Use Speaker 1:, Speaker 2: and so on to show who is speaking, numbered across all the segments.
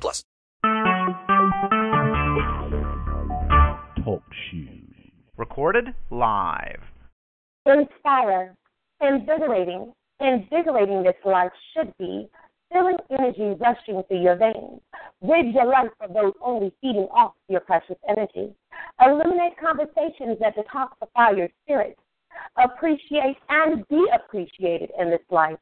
Speaker 1: plus.
Speaker 2: Talk shoes. Recorded live.
Speaker 3: inspire, invigorating, invigorating this life should be, feeling energy rushing through your veins. Rid your life of those only feeding off your precious energy. Eliminate conversations that detoxify your spirit. Appreciate and be appreciated in this life.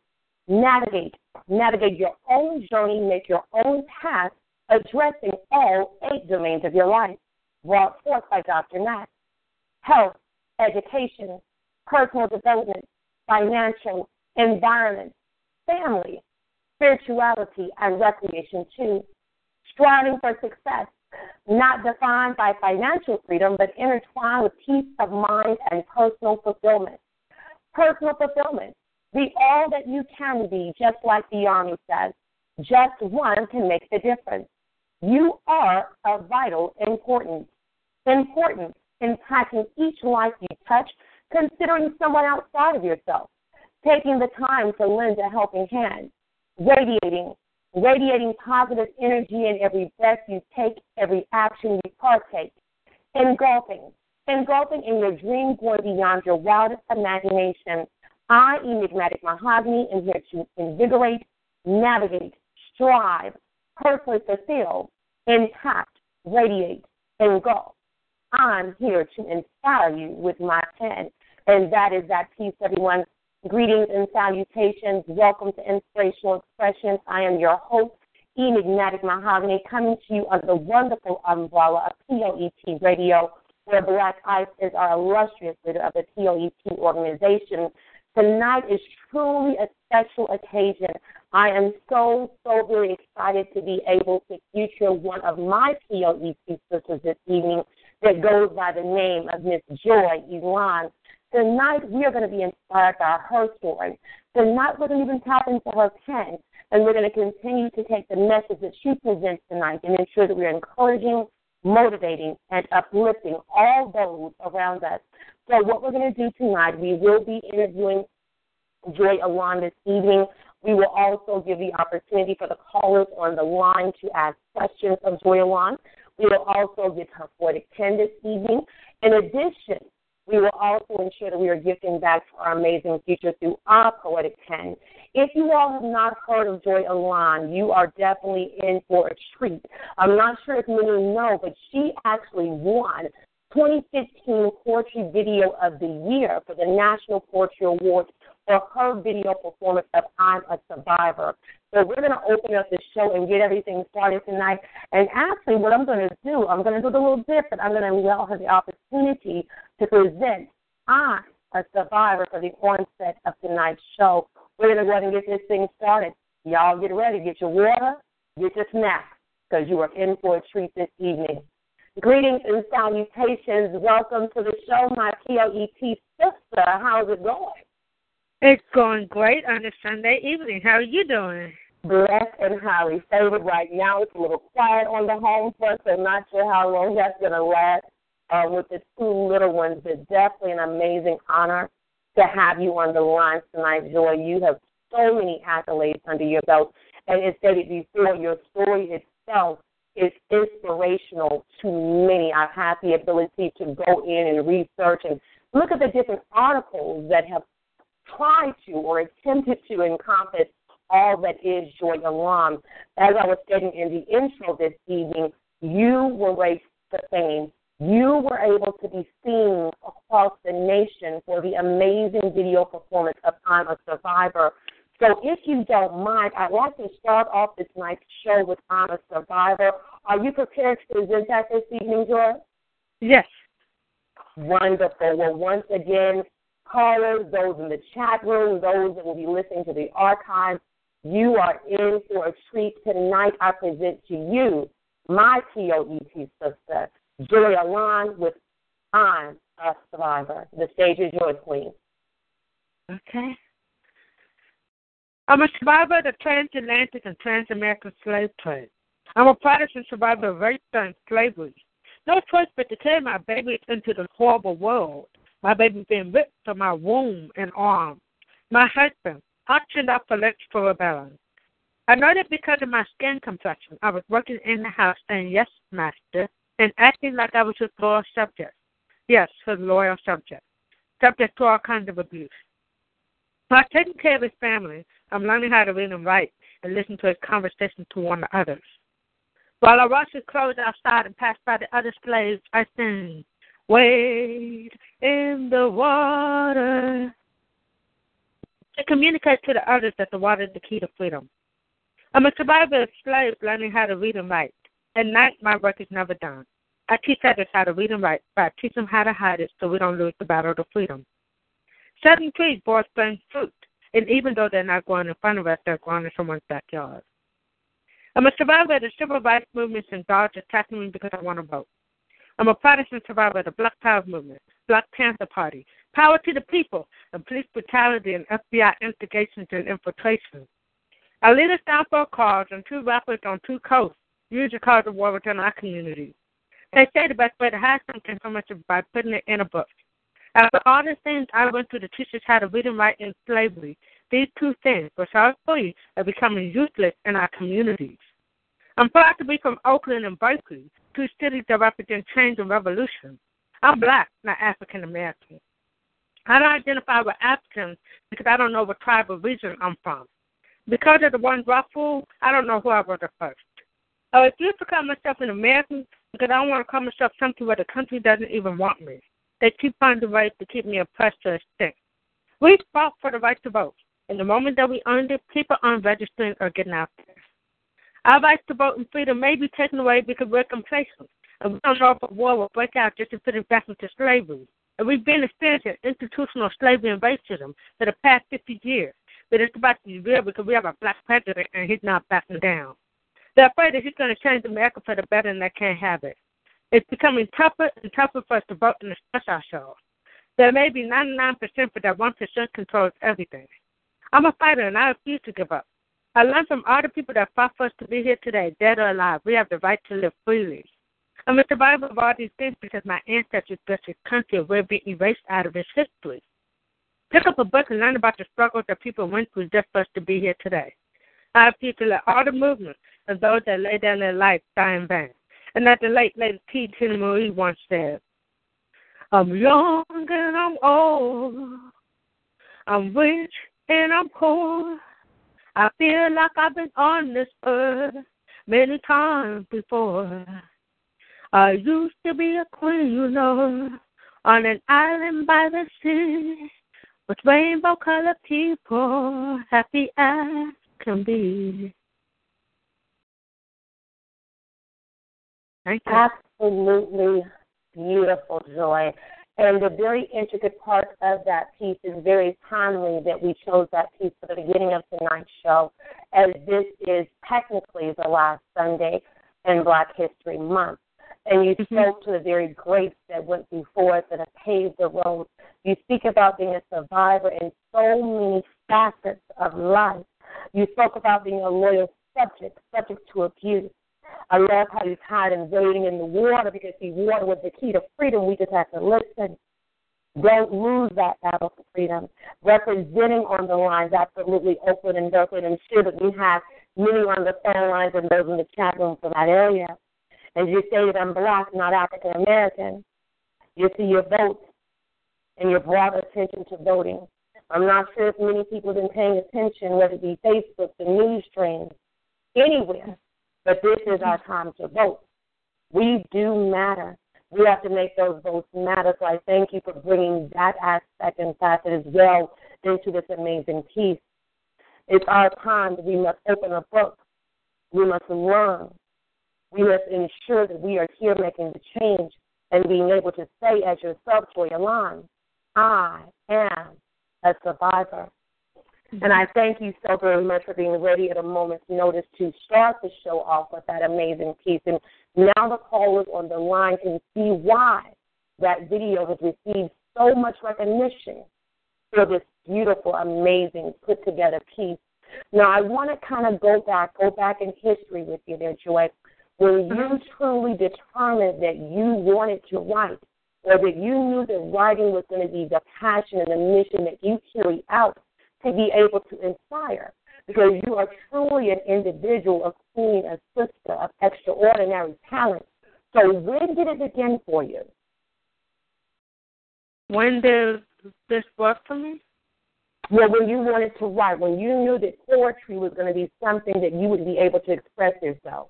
Speaker 3: Navigate, navigate your own journey, make your own path, addressing all eight domains of your life, brought forth by Dr. Nat. Health, education, personal development, financial, environment, family, spirituality, and recreation too. Striving for success, not defined by financial freedom, but intertwined with peace of mind and personal fulfillment. Personal fulfillment. Be all that you can be, just like the Army says. Just one can make the difference. You are of vital importance. Importance impacting each life you touch, considering someone outside of yourself, taking the time to lend a helping hand, radiating, radiating positive energy in every breath you take, every action you partake, engulfing, engulfing in your dream going beyond your wildest imagination. I, Enigmatic Mahogany, am here to invigorate, navigate, strive, personally fulfill, impact, radiate, engulf. I'm here to inspire you with my pen, and that is that piece, everyone. Greetings and salutations. Welcome to Inspirational Xpressionz. I am your host, Enigmatic Mahogany, coming to you under the wonderful umbrella of POET Radio, where Black Ice is our illustrious leader of the POET organization. Tonight is truly a special occasion. I am so, so very excited to be able to feature one of my POET sisters this evening that goes by the name of Miss Joy Elan. Tonight we are going to be inspired by her story. Tonight we're going to even tap into her pen, and we're going to continue to take the message that she presents tonight and ensure that we're encouraging, motivating, and uplifting all those around us. So what we're going to do tonight, we will be interviewing Joy Elan this evening. We will also give the opportunity for the callers on the line to ask questions of Joy Elan. We will also get her poetic pen this evening. In addition, we will also ensure that we are gifting back to our amazing future through our poetic pen. If you all have not heard of Joy Elan, you are definitely in for a treat. I'm not sure if many know, but she actually won 2015 Poetry Video of the Year for the National Poetry Awards for her video performance of I'm a Survivor. So we're going to open up the show and get everything started tonight. And actually, what I'm going to do, I'm going to do it a little different. I'm going to allow her the opportunity to present I'm a Survivor for the onset of tonight's show. We're going to go ahead and get this thing started. Y'all get ready. Get your water, get your snacks, because you are in for a treat this evening. Greetings and salutations. Welcome to the show, my POET sister. How's it going?
Speaker 4: It's going great on a Sunday evening. How are you doing?
Speaker 3: Blessed and highly favored. Right now, it's a little quiet on the home front, so I'm not sure how long that's going to last uh, with the two little ones. But definitely an amazing honor to have you on the line tonight, Joy. You have so many accolades under your belt. And as stated before, your story itself is inspirational to many. I've had the ability to go in and research and look at the different articles that have tried to or attempted to encompass all that is Joy Elan. As I was stating in the intro this evening, you were raised to fame. You were able to be seen across the nation for the amazing video performance of I'm a Survivor. So, if you don't mind, I'd like to start off this night's show with I'm a Survivor. Are you prepared to present that this evening, Joy?
Speaker 4: Yes.
Speaker 3: Wonderful. Well, once again, callers, those in the chat room, those that will be listening to the archive, You are in for a treat tonight. I present to you my POET sister, Joy Elan, with I'm a Survivor. The stage is yours, Queen.
Speaker 4: Okay. I'm a survivor of the transatlantic and trans-American slave trade. I'm a Protestant survivor of rape and slavery. No choice but to carry my baby into the horrible world. My baby being ripped from my womb and arms. My husband auctioned off for electrical rebellion. I know that because of my skin complexion, I was working in the house saying yes, master, and acting like I was his loyal subject. Yes, his loyal subject. Subject to all kinds of abuse. By taking care of his family, I'm learning how to read and write and listen to a conversation to one others. While I wash his clothes outside and pass by the other slaves, I sing, Wade in the water. To communicate to the others that the water is the key to freedom. I'm a survivor of slaves learning how to read and write. At night, my work is never done. I teach others how to read and write, but I teach them how to hide it so we don't lose the battle to freedom. Certain trees both bring fruit, and even though they're not growing in front of us, they're growing in someone's backyard. I'm a survivor of the civil rights movement and guards attacking me because I want to vote. I'm a Protestant survivor of the Black Power movement, Black Panther Party, Power to the People, and police brutality and FBI investigations and infiltration. Down for a cause and two rappers on two coasts use the cause of war within our community. They say the best way to hide something so much is by putting it in a book. After all the things I went through to teach us how to read and write in slavery, these two things, which are free, are becoming useless in our communities. I'm proud to be from Oakland and Berkeley, two cities that represent change and revolution. I'm black, not African American. I don't identify with Africans because I don't know what tribe or region I'm from. Because of the one ruffle, I don't know who I was at first. I refuse to call myself an American because I don't want to call myself something where the country doesn't even want me. They keep finding ways to keep me oppressed or extinct. We fought for the right to vote. And the moment that we earned it, people aren't registering or getting out there. Our right to vote and freedom may be taken away because we're complacent. And we don't know if a war will break out just to put us back into slavery. And we've been experiencing institutional slavery and racism for the past 50 years. But it's about to be real because we have a black president and he's not backing down. They're afraid that he's going to change America for the better and they can't have it. It's becoming tougher and tougher for us to vote and express ourselves. There may be 99%, but that 1% controls everything. I'm a fighter and I refuse to give up. I learned from all the people that fought for us to be here today, dead or alive. We have the right to live freely. I'm a survivor of all these things because my ancestors built this country and we're being erased out of its history. Pick up a book and learn about the struggles that people went through just for us to be here today. I appeal to let all the movements of those that lay down their life die in vain. And that the late, late T. Teena Marie once said, I'm young and I'm old. I'm rich and I'm poor. I feel like I've been on this earth many times before. I used to be a queen, you know, on an island by the sea with rainbow colored people, happy as can be. Thank you.
Speaker 3: Absolutely beautiful, Joy. And the very intricate part of that piece is very timely that we chose that piece for the beginning of tonight's show, as this is technically the last Sunday in Black History Month. And you
Speaker 4: Mm-hmm.
Speaker 3: spoke to the very greats that went before us that have paved the road. You speak about being a survivor in so many facets of life. You spoke about being a loyal subject, subject to abuse. I love how he's hiding, in wading in the water because see, water was the key to freedom. We just have to listen. Don't lose that battle for freedom. Representing on the lines, absolutely open and Berkeley, and sure that we have many on the phone lines and those in the chat room for that area. As you stated, I'm black, not African American. You see your vote and your broad attention to voting. I'm not sure if many people have been paying attention, whether it be Facebook, the news streams, anywhere. But this is our time to vote. We do matter. We have to make those votes matter. So I thank you for bringing that aspect and facet as well into this amazing piece. It's our time that we must open a book. We must learn. We must ensure that we are here making the change and being able to say as yourself, Joy Elan, I am a survivor. And I thank you so very much for being ready at a moment's notice to start the show off with that amazing piece. And now the callers on the line can see why that video has received so much recognition for this beautiful, amazing, put together piece. Now I want to kind of go back, go back in history with you there, Joy. When you mm-hmm. truly determined that you wanted to write, or that you knew that writing was going to be the passion and the mission that you carry out to be able to inspire. Because you are truly an individual, a queen, a sister of extraordinary talent. So when did it begin for you?
Speaker 4: When did this work for me?
Speaker 3: Well, when you wanted to write, when you knew that poetry was going to be something that you would be able to express yourself.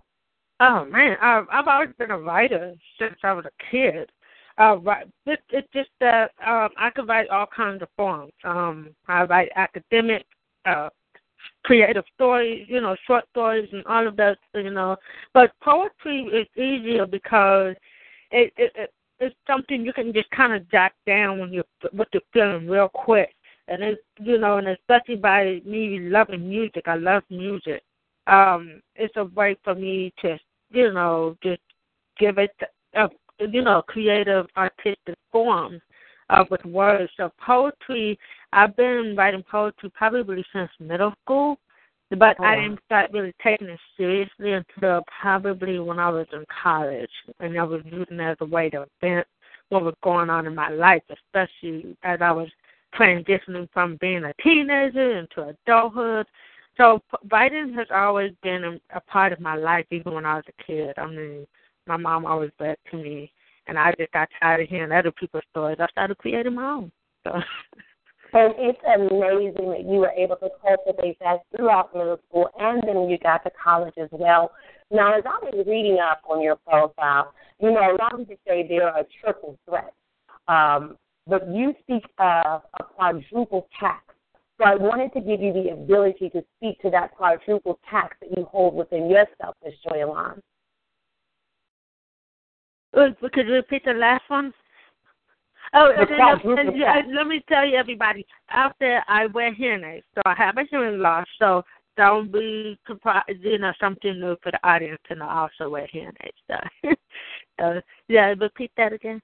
Speaker 4: Oh man, I've, I've always been a writer since I was a kid. Uh, right. It, it's just that um, I could write all kinds of forms. Um, I write academic, uh, creative stories, you know, short stories, and all of that, you know. But poetry is easier because it, it, it it's something you can just kind of jot down when you're what you're feeling real quick. And it's you know, and especially by me loving music, I love music. Um, it's a way for me to you know just give it you know, creative artistic form uh, with words. So poetry, I've been writing poetry probably since middle school, but oh. I didn't start really taking it seriously until probably when I was in college, and I was using it as a way to vent what was going on in my life, especially as I was transitioning from being a teenager into adulthood. So writing has always been a, a part of my life, even when I was a kid. I mean, my mom always read to me, and I just got tired of hearing other people's stories. I started creating my own. So.
Speaker 3: And it's amazing that you were able to cultivate that throughout middle school and then when you got to college as well. Now, as I was reading up on your profile, you know, a lot of people say they're a triple threat. Um, but you speak of a quadruple tax. So I wanted to give you the ability to speak to that quadruple tax that you hold within yourself, Ms. Joy Elan.
Speaker 4: Uh, could you repeat the last one? Oh, and and, and, let me tell you, everybody, out there, I wear hearing aids, so I have a hearing loss. So don't be surprised, you know, something new for the audience to know I also wear hearing aids. So, so yeah, repeat that again.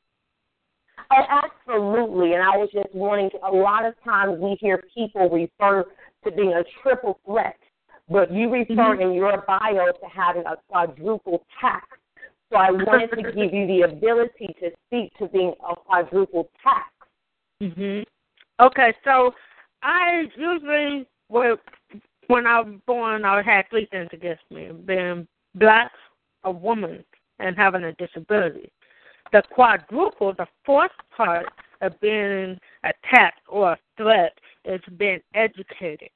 Speaker 3: Oh, absolutely. And I was just wanting to, a lot of times we hear people refer to being a triple threat, but you refer mm-hmm. in your bio to having a quadruple tax. So I wanted to give you the ability to speak to being a quadruple tax.
Speaker 4: Mhm. Okay, so I usually well, when I was born, I had three things against me: being black, a woman, and having a disability. The quadruple, the fourth part of being attacked or a threat, is being educated.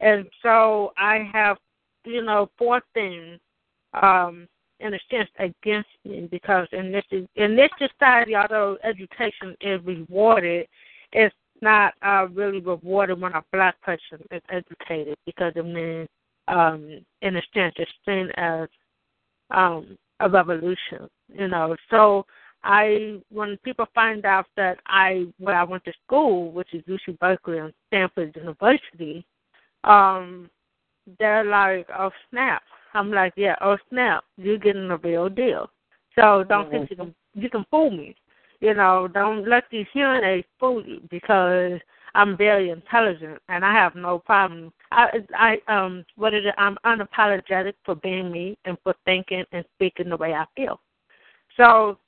Speaker 4: And so I have, you know, four things um, in a sense against me because in this in this society, although education is rewarded, it's not uh, really rewarded when a black person is educated because it means, um, in a sense, it's seen as um, a revolution. You know, so I when people find out that I where I went to school, which is UC Berkeley and Stanford University, um, they're like, "Oh snap! I'm like, yeah, oh snap, you're getting a real deal. So don't mm-hmm. think you can you can fool me. You know, don't let these hearing aids fool you because I'm very intelligent and I have no problem. I I um what is it? I'm unapologetic for being me and for thinking and speaking the way I feel. So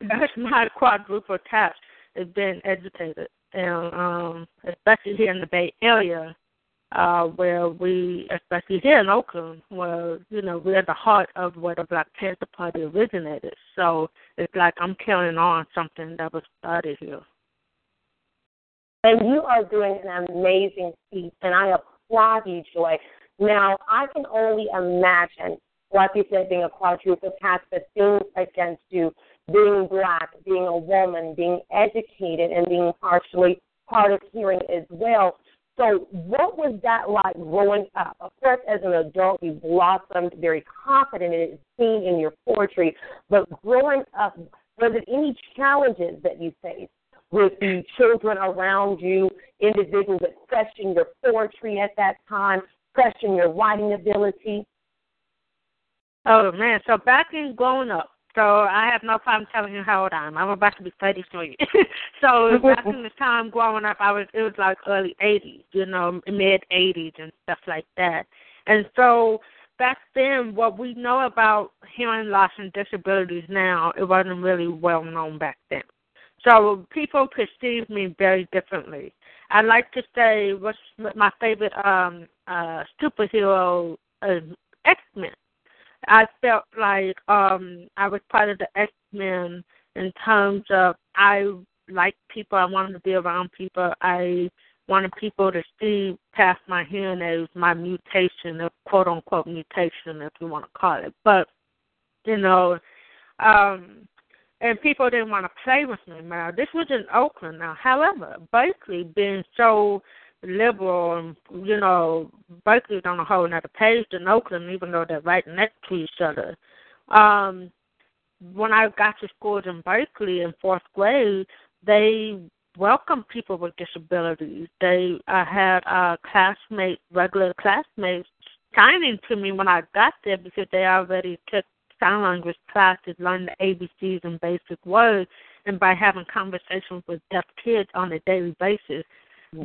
Speaker 4: that's my quadruple task is being educated and um especially here in the Bay Area uh, where we, especially here in Oakland, where you know we're at the heart of where the Black Panther Party originated. So it's like I'm carrying on something that was started here.
Speaker 3: And you are doing an amazing feat, and I applaud you, Joy. Now I can only imagine, like you said, being a quadruple but things against you, being black, being a woman, being educated, and being partially hard of hearing as well so, what was that like growing up? Of course, as an adult, you blossomed very confident, and it's seen in your poetry. But growing up, were there any challenges that you faced with the children around you, individuals that question your poetry at that time, question your writing ability?
Speaker 4: Oh man, so back in growing up, so I have no problem telling you how old I am. I'm about to be 33. so back in the time growing up, I was it was like early 80s, you know, mid 80s and stuff like that. And so back then, what we know about hearing loss and disabilities now, it wasn't really well known back then. So people perceive me very differently. I like to say what's my favorite um uh superhero uh, X Men. I felt like um I was part of the X Men in terms of I like people, I wanted to be around people, I wanted people to see past my hearing aids, my mutation, a quote unquote mutation if you want to call it. But, you know, um and people didn't want to play with me. Now, this was in Oakland. Now, however, Berkeley being so liberal and you know Berkeley's on a whole another page than Oakland, even though they're right next to each other. Um, when I got to schools in Berkeley in fourth grade, they welcomed people with disabilities. They I had uh, classmates, regular classmates, signing to me when I got there because they already took sign language classes, learned the ABCs and basic words, and by having conversations with deaf kids on a daily basis,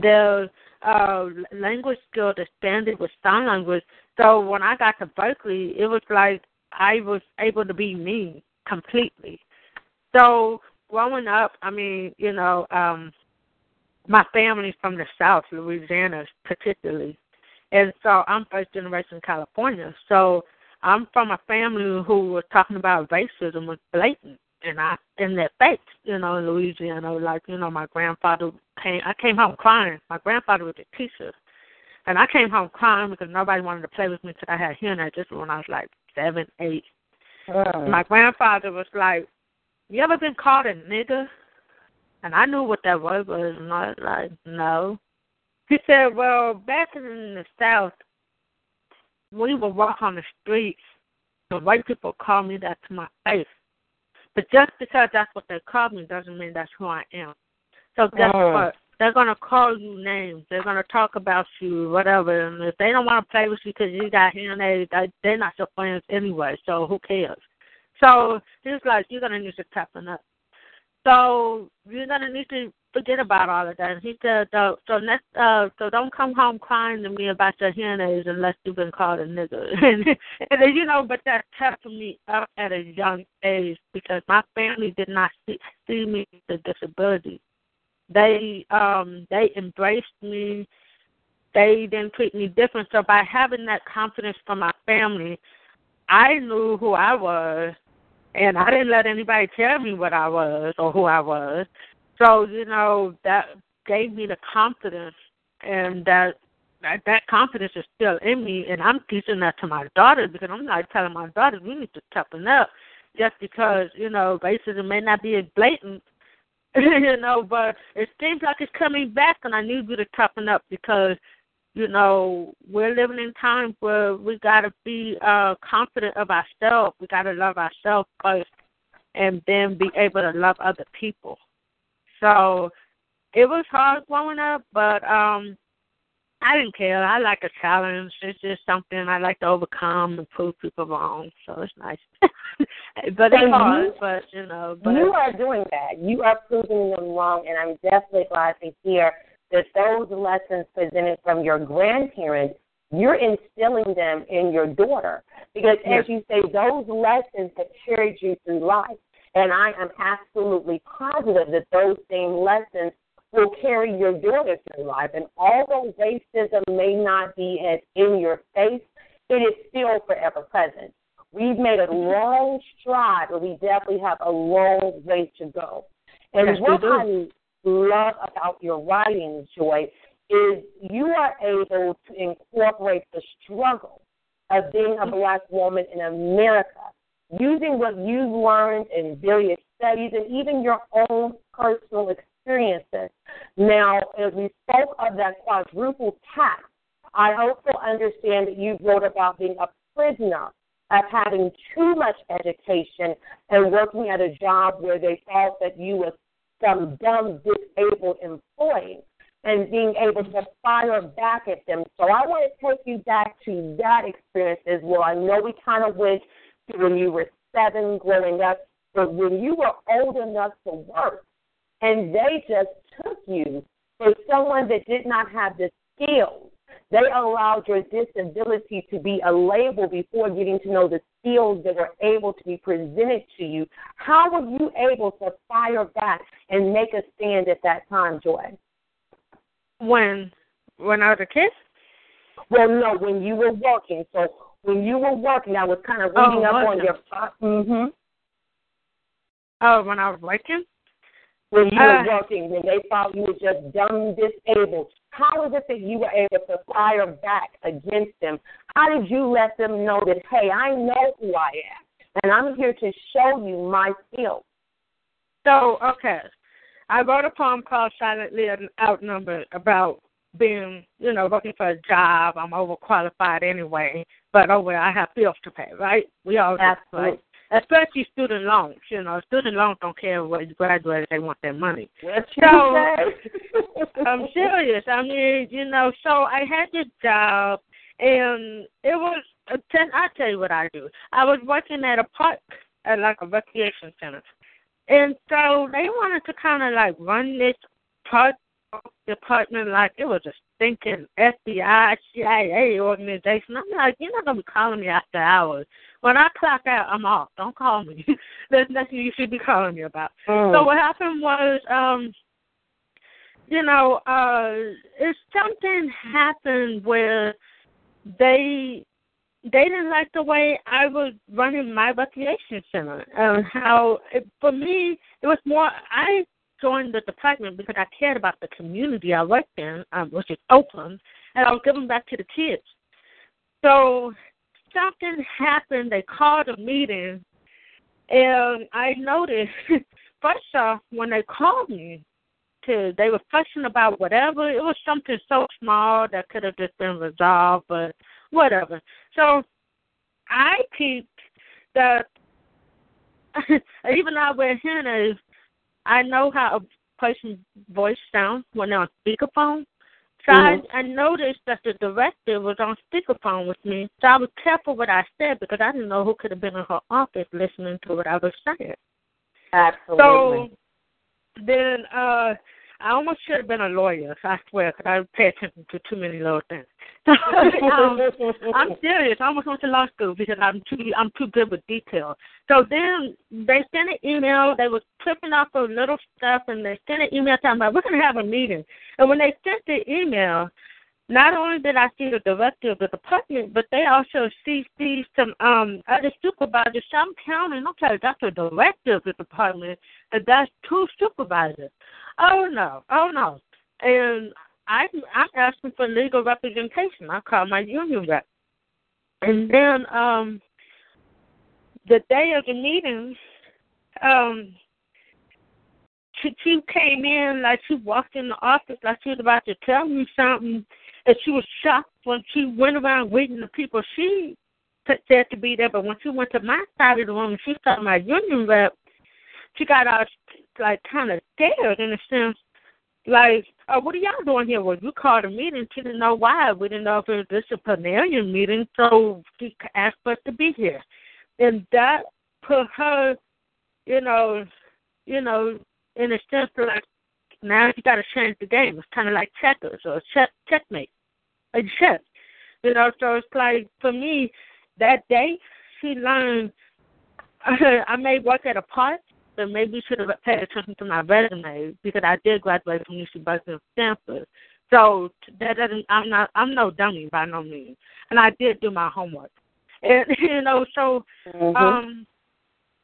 Speaker 4: their uh, language skills expanded with sign language. So when I got to Berkeley, it was like I was able to be me completely. So growing up, I mean, you know, um, my family's from the South, Louisiana particularly, and so I'm first generation California. So I'm from a family who was talking about racism was blatant and I in that face, you know, in Louisiana. Like, you know, my grandfather came I came home crying. My grandfather was a teacher. And I came home crying because nobody wanted to play with me until I had hearing aids just when I was like seven, eight. Uh. My grandfather was like, You ever been called a nigger? And I knew what that word was and I was like, No. He said, Well, back in the South we would walk on the streets, and white people call me that to my face. But just because that's what they call me doesn't mean that's who I am. So guess oh. what? They're gonna call you names. They're gonna talk about you, whatever. And if they don't want to play with you because you got hearing aids, they're not your friends anyway. So who cares? So he's like, you're gonna need to toughen up. So you're gonna need to forget about all of that. He said, so, so next, uh, so don't come home crying to me about your hearing aids unless you've been called a nigger. and, and you know, but that kept me up at a young age because my family did not see, see me with a disability. They, um, they embraced me. They didn't treat me different. So by having that confidence from my family, I knew who I was and I didn't let anybody tell me what I was or who I was. So you know that gave me the confidence, and that that, that confidence is still in me, and I'm teaching that to my daughters because I'm not telling my daughters we need to toughen up just because you know racism may not be as blatant, you know, but it seems like it's coming back, and I need you to toughen up because you know we're living in times where we got to be uh confident of ourselves. We got to love ourselves first, and then be able to love other people. So it was hard growing up, but um I didn't care. I like a challenge. It's just something I like to overcome and prove people wrong. So it's nice. but it's hard, but you know. But
Speaker 3: you are doing that. You are proving them wrong, and I'm definitely glad to hear that those lessons presented from your grandparents, you're instilling them in your daughter. Because as you say, those lessons have carried you through life. And I am absolutely positive that those same lessons will carry your daughter through life. And although racism may not be as in your face, it is still forever present. We've made a mm-hmm. long stride, but we definitely have a long way to go. And yes, what I love about your writing, Joy, is you are able to incorporate the struggle of being a mm-hmm. black woman in America using what you've learned in various studies and even your own personal experiences. Now, as we spoke of that quadruple tax, I also understand that you wrote about being a prisoner of having too much education and working at a job where they thought that you were some dumb, disabled employee and being able to fire back at them. So I want to take you back to that experience as well. I know we kind of went when you were seven growing up, but when you were old enough to work and they just took you for someone that did not have the skills, they allowed your disability to be a label before getting to know the skills that were able to be presented to you. How were you able to fire back and make a stand at that time, Joy?
Speaker 4: When when I was a kid?
Speaker 3: Well, no, when you were working. So when you were working, I was kind of reading
Speaker 4: Oh,
Speaker 3: up on your. Mm-hmm.
Speaker 4: Oh, when I was working?
Speaker 3: When you
Speaker 4: Uh,
Speaker 3: were working, when they thought you were just dumb disabled, how is it that you were able to fire back against them? How did you let them know that, hey, I know who I am, and I'm here to show you my skills?
Speaker 4: So, okay. I wrote a poem called Silently Outnumbered about being, you know, looking for a job. I'm overqualified anyway, but oh well, I have bills to pay, right? We all do,
Speaker 3: Absolutely.
Speaker 4: right? Especially student loans. You know, student loans don't care what you graduate; they want their money.
Speaker 3: You
Speaker 4: So- I'm serious. I mean, you know, so I had this job, and it was. uh, ten- I'll tell you what I do. I was working at a park, at like a recreation center, and so they wanted to kind of like run this park department like it was a stinking FBI, CIA organization. I'm like, you're not gonna be calling me after hours. When I clock out, I'm off. Don't call me. There's nothing you should be calling me about.
Speaker 3: Mm.
Speaker 4: So what happened was, um, you know, uh, if something happened where they they didn't like the way I was running my recreation center and how it, for me it was more I joined the department because I cared about the community I worked in, um, which is Oakland, and I was giving back to the kids. So something happened. They called a meeting, and I noticed first off when they called me to they were fussing about whatever. It was something so small that could have just been resolved, but whatever. So I peeped that even though I wear aids, I know how a person's voice sounds when they're on speakerphone. So
Speaker 3: Mhm.
Speaker 4: I, I noticed that the director was on speakerphone with me. So I was careful what I said because I didn't know who could have been in her office listening to what I was saying.
Speaker 3: Absolutely.
Speaker 4: So then uh I almost should have been a lawyer, I swear, because I pay attention to too many little things. um, I'm serious. I almost went to law school because I'm too I'm too good with detail. So then they sent an email. They were clipping off of little stuff, and they sent an email talking about we're gonna have a meeting. And when they sent the email, not only did I see the director of the department, but they also see CC some um other supervisors. So I'm counting. Okay, that's the director of the department, and that's two supervisors. Oh no, oh no, and I I'm asking for legal representation. I call my union rep, and then um the day of the meeting, um she, she came in like she walked in the office like she was about to tell me something, and she was shocked when she went around greeting the people she said to be there. But when she went to my side of the room she saw my union rep, she got all like kind of scared in a sense. Like, oh, what are y'all doing here? Well, you called a meeting. She didn't know why. We didn't know if it was a disciplinarian meeting, so she asked us to be here, and that put her, you know, you know, in a sense like now you got to change the game. It's kind of like checkers or check checkmate, a chess. You know, so it's like for me that day she learned. I may work at a park, but maybe should have paid attention to my resume because I did graduate from UC Berkeley Stanford. So that doesn't. I'm not. I'm no dummy by no means, and I did do my homework. And you know, so
Speaker 3: Mhm.
Speaker 4: um,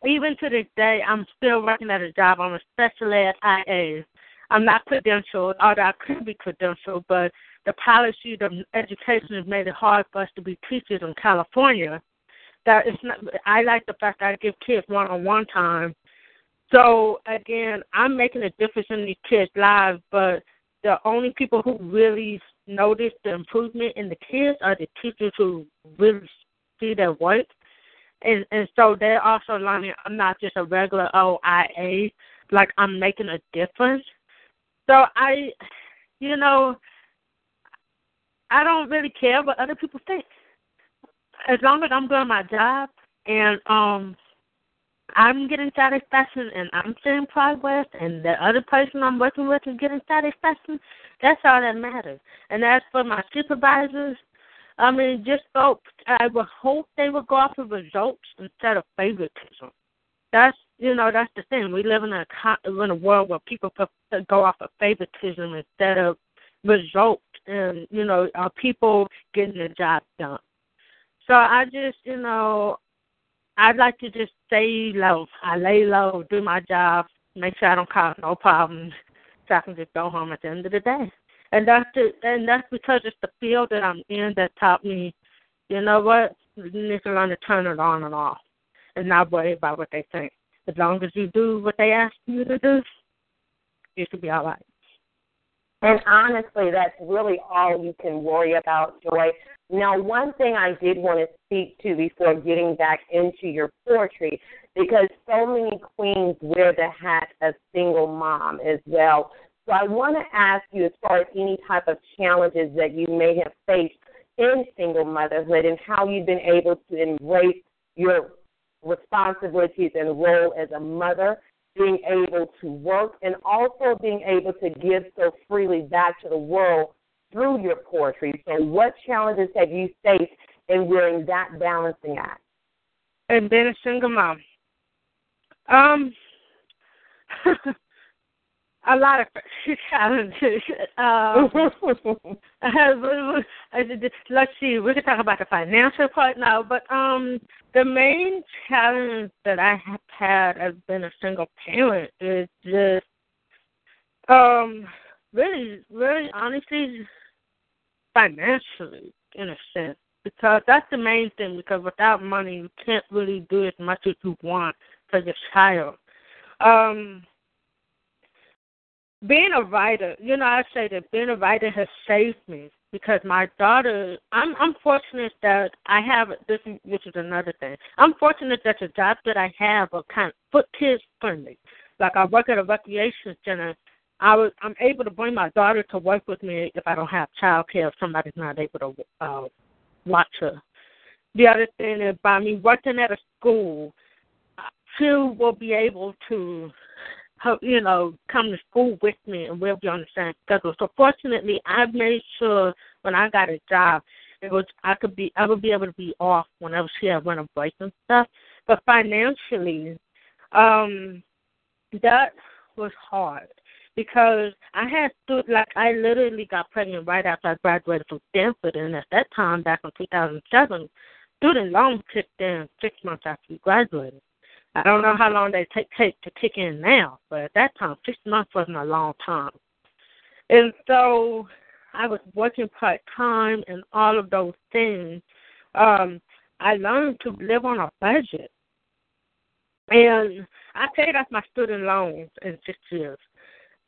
Speaker 4: even to this day, I'm still working at a job. I'm a special ed IA. I'm not credentialed, although I could be credentialed, but the policy of education has made it hard for us to be teachers in California. That it's not. I like the fact that I give kids one-on-one time. So again, I'm making a difference in these kids' lives, but the only people who really notice the improvement in the kids are the teachers who really see their work and and so they're also learning I'm not just a regular OIA. like I'm making a difference. So I, you know, I don't really care what other people think. As long as I'm doing my job and um I'm getting satisfaction and I'm seeing progress and the other person I'm working with is getting satisfaction, that's all that matters. And as for my supervisors, I mean, just go, I would hope they would go off of results instead of favoritism. That's, you know, that's the thing. We live in a, in a world where people go off of favoritism instead of results and, you know, are people getting the job done. So I just, you know, I'd like to just stay low. I lay low, do my job, make sure I don't cause no problems, so I can just go home at the end of the day. And that's the, and that's because it's the field that I'm in that taught me, you know what, you need to learn to turn it on and off, and not worry about what they think. As long as you do what they ask you to do, you should be all right.
Speaker 3: And honestly, that's really all you can worry about, Joy. Now, one thing I did want to speak to before getting back into your poetry, because so many queens wear the hat of single mom as well. So I want to ask you, as far as any type of challenges that you may have faced in single motherhood and how you've been able to embrace your responsibilities and role as a mother, being able to work, and also being able to give so freely back to the world through your poetry. So, what challenges have you faced in wearing that balancing act?
Speaker 4: And being a single mom. Um, a lot of challenges. Um, let's see, we can talk about the financial part now, but um, the main challenge that I have had as being a single parent is just um really, really honestly financially in a sense. Because that's the main thing, because without money you can't really do as much as you want for your child. Um being a writer, you know, I say that being a writer has saved me because my daughter. I'm I'm fortunate that I have this, which is another thing. I'm fortunate that the job that I have are kind of foot kids friendly. Like I work at a recreation center. I was I'm able to bring my daughter to work with me if I don't have child care. If somebody's not able to uh, watch her. The other thing is by me working at a school, she will be able to you know, come to school with me and we'll be on the same schedule. So fortunately, I made sure when I got a job, it was I could be I would be able to be off whenever she had winter break and stuff. But financially, um, that was hard because I had stood like I literally got pregnant right after I graduated from Stanford, and at that time, back in 2007, student loans kicked in six months after we graduated. I don't know how long they take take to kick in now, but at that time, six months wasn't a long time. And so I was working part time and all of those things. Um, I learned to live on a budget. And I paid off my student loans in six years.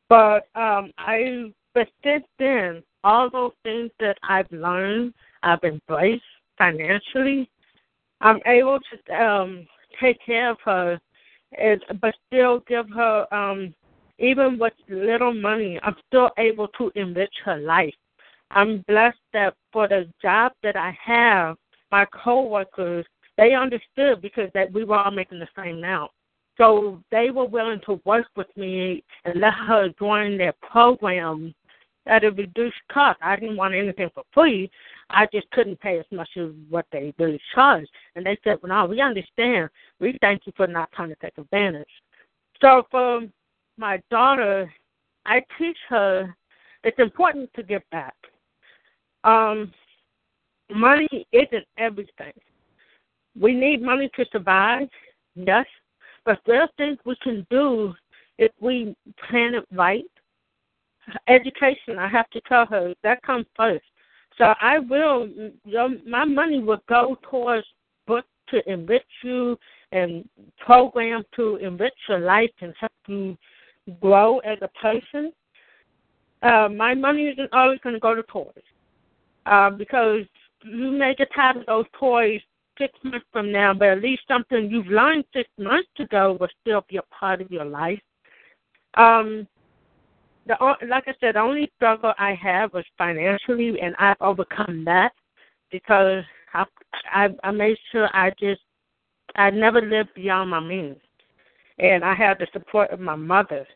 Speaker 4: But um I but since then, all those things that I've learned, I've embraced financially. I'm able to um take care of her, and, but still give her, um, even with little money, I'm still able to enrich her life. I'm blessed that for the job that I have, my coworkers they understood because that we were all making the same amount. So they were willing to work with me and let her join their program at a reduced cost. I didn't want anything for free. I just couldn't pay as much as what they really charged. And they said, well, no, we understand. We thank you for not trying to take advantage. So for my daughter, I teach her it's important to give back. Um, money isn't everything. We need money to survive, yes, but there are things we can do if we plan it right. Education, I have to tell her, that comes first. So I will, my money will go towards books to enrich you and programs to enrich your life and help you grow as a person. Uh, my money isn't always going to go to toys uh, because you may get tired of those toys six months from now, but at least something you've learned six months ago will still be a part of your life. Um, the like I said, the only struggle I have was financially, and I've overcome that because I I, I made sure I just I never lived beyond my means, and I had the support of my mother,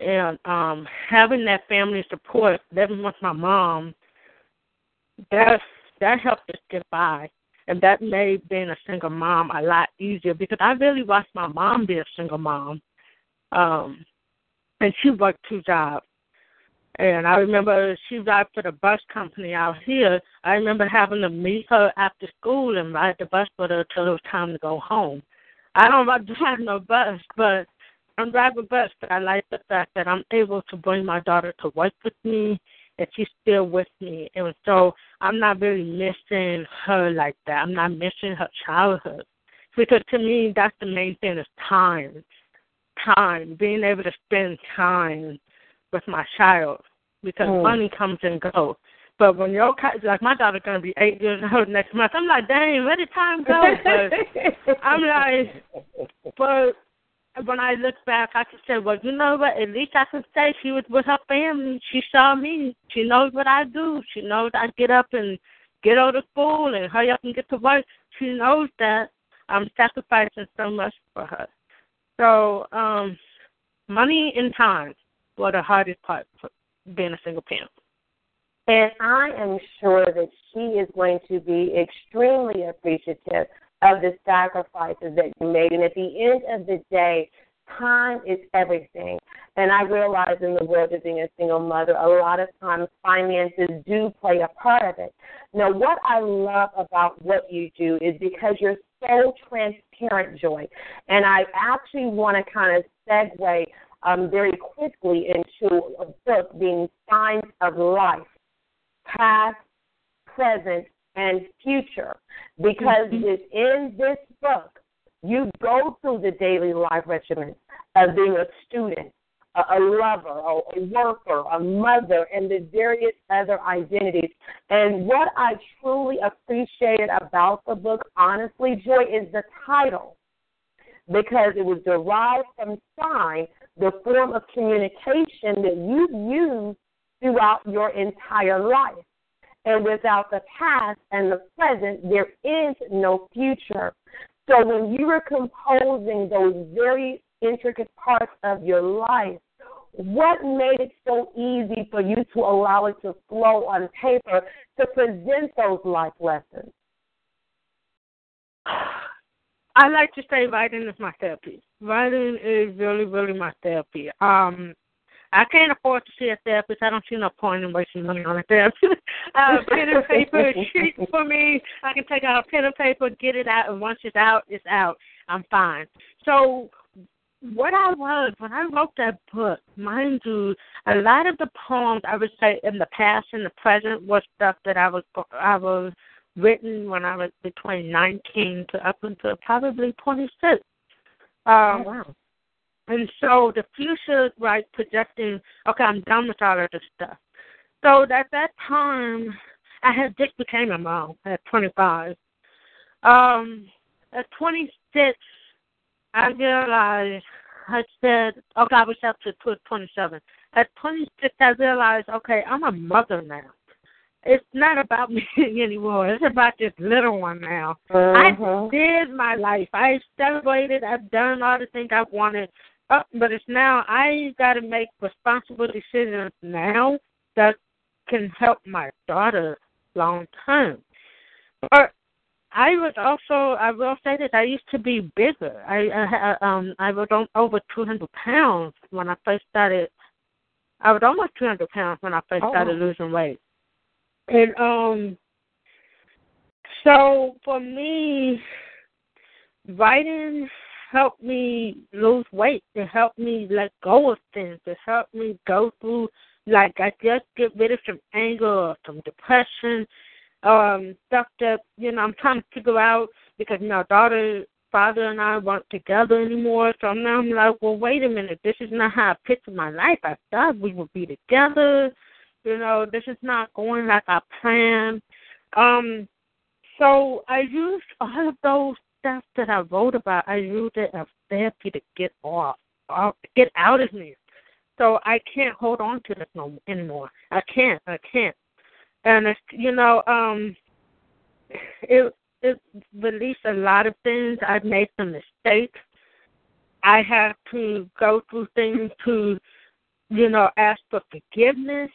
Speaker 4: and um having that family support, living with my mom, that that helped us get by. And that made being a single mom a lot easier because I really watched my mom be a single mom. Um and she worked two jobs. And I remember she drive for the bus company out here. I remember having to meet her after school and ride the bus with her till it was time to go home. I don't drive no bus, but I'm driving bus. But I like the fact that I'm able to bring my daughter to work with me, and she's still with me. And so I'm not really missing her like that. I'm not missing her childhood because to me that's the main thing is time time, being able to spend time with my child because mm. money comes and goes. But when your like my daughter's gonna be eight years old next month, I'm like, dang, where did time go? But I'm like, but when I look back, I can say, well, you know what? At least I can say she was with her family. She saw me. She knows what I do. She knows I get up and get out of school and hurry up and get to work. She knows that I'm sacrificing so much for her. So, um, money and time were the hardest part for being a single parent.
Speaker 3: And I am sure that she is going to be extremely appreciative of the sacrifices that you made. And at the end of the day, time is everything. And I realize in the world of being a single mother, a lot of times finances do play a part of it. Now, what I love about what you do is because you're so transparent, Joy. And I actually want to kind of segue um, very quickly into a book being Signs of Life Past, Present, and Future. Because mm-hmm. in this book, you go through the daily life regimen of being a student, a, a lover, a, a worker, a mother, and the various other identities. And what I truly appreciated about the book, honestly, Joy, is the title because it was derived from sign, the form of communication that you've used throughout your entire life. And without the past and the present, there is no future. So when you were composing those very intricate parts of your life, what made it so easy for you to allow it to flow on paper to present those life lessons?
Speaker 4: I like to say writing is my therapy. Writing is really, really my therapy. Um, I can't afford to see a therapist. I don't see no point in wasting money on a therapist. uh, pen and paper is cheap for me. I can take out a pen and paper, get it out, and once it's out, it's out. I'm fine. So what I was when I wrote that book, mind you, a lot of the poems I would say in the past and the present was stuff that I was I was written when I was between 19 to up until probably 26. Um,
Speaker 3: oh, wow.
Speaker 4: And so the future, right, projecting, okay, I'm done with all of this stuff. So at that time, I had just became a mom at 25. Um, at 26, I realized, I said, okay, I was up to 27. At 26, I realized, okay, I'm a mother now. It's not about me anymore. It's about this little one now.
Speaker 3: Uh-huh.
Speaker 4: I did my life. I celebrated. I've done all the things I wanted. Uh, but it's now I got to make responsible decisions now that can help my daughter long term. But I was also I will say that I used to be bigger. I, I um I was on over two hundred pounds when I first started. I was almost two hundred pounds when I first oh. started losing weight, and um. So for me, writing helped me lose weight. It helped me let go of things. It helped me go through like I just get rid of some anger or some depression, um, stuff you know, I'm trying to figure out because my daughter father and I weren't together anymore. So now I'm like, well, wait a minute. This is not how I pictured my life. I thought we would be together. You know, this is not going like I planned. Um, so I used all of those stuff that I wrote about, I used it as therapy to get off, off get out of me. so I can't hold on to this no anymore. I can't. I can't. And it's you know, um, it it released a lot of things. I've made some mistakes. I have to go through things to, you know, ask for forgiveness,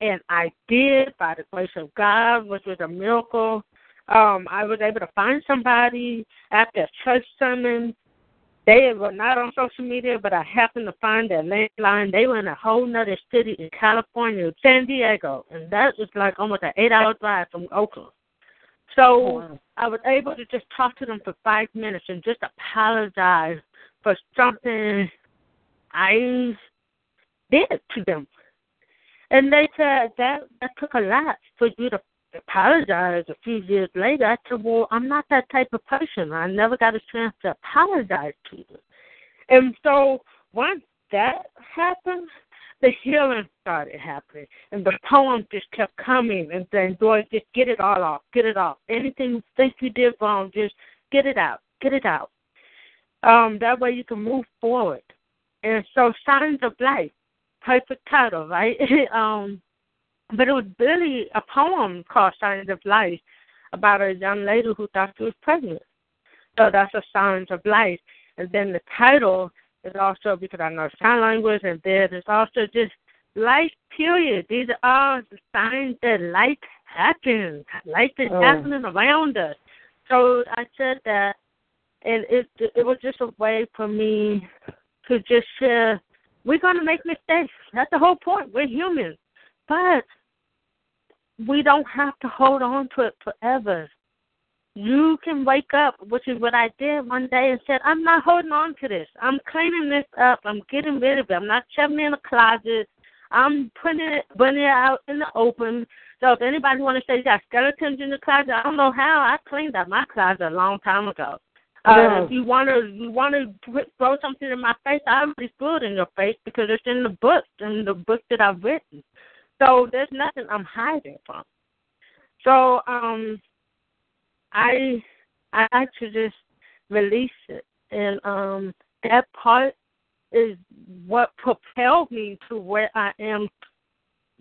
Speaker 4: and I did by the grace of God, which was a miracle. Um, I was able to find somebody after a church sermon they were not on social media, but I happened to find their landline. They were in a whole nother city in California, San Diego, and that was like almost an eight-hour drive from Oakland. So oh. I was able to just talk to them for five minutes and just apologize for something I did to them. And they said that that took a lot for you to apologize a few years later. I said, Well, I'm not that type of person. I never got a chance to apologize to you. And so once that happened, the healing started happening. And the poems just kept coming and saying, Boy, just get it all off, get it off. Anything you think you did wrong, just get it out, get it out. Um, that way you can move forward. And so signs of life, perfect title, right? um, but it was really a poem called Signs of Life about a young lady who thought she was pregnant. So that's a Signs of Life. And then the title is also because I know sign language, and then it's also just life, period. These are all the signs that life happens. Life is oh. happening around us. So I said that, and it it was just a way for me to just share. We're gonna make mistakes. That's the whole point. We're humans. But we don't have to hold on to it forever. You can wake up, which is what I did one day, and said, I'm not holding on to this. I'm cleaning this up. I'm getting rid of it. I'm not shoving it in the closet. I'm putting it, putting it out in the open. So if anybody want to say you got skeletons in the closet, I don't know how. I cleaned out my closet a long time ago. Uh, if you want to, you want to throw something in my face, I already threw it in your face because it's in the book, in the book that I've written. So there's nothing I'm hiding from. So um I I actually just release it and um that part is what propelled me to where I am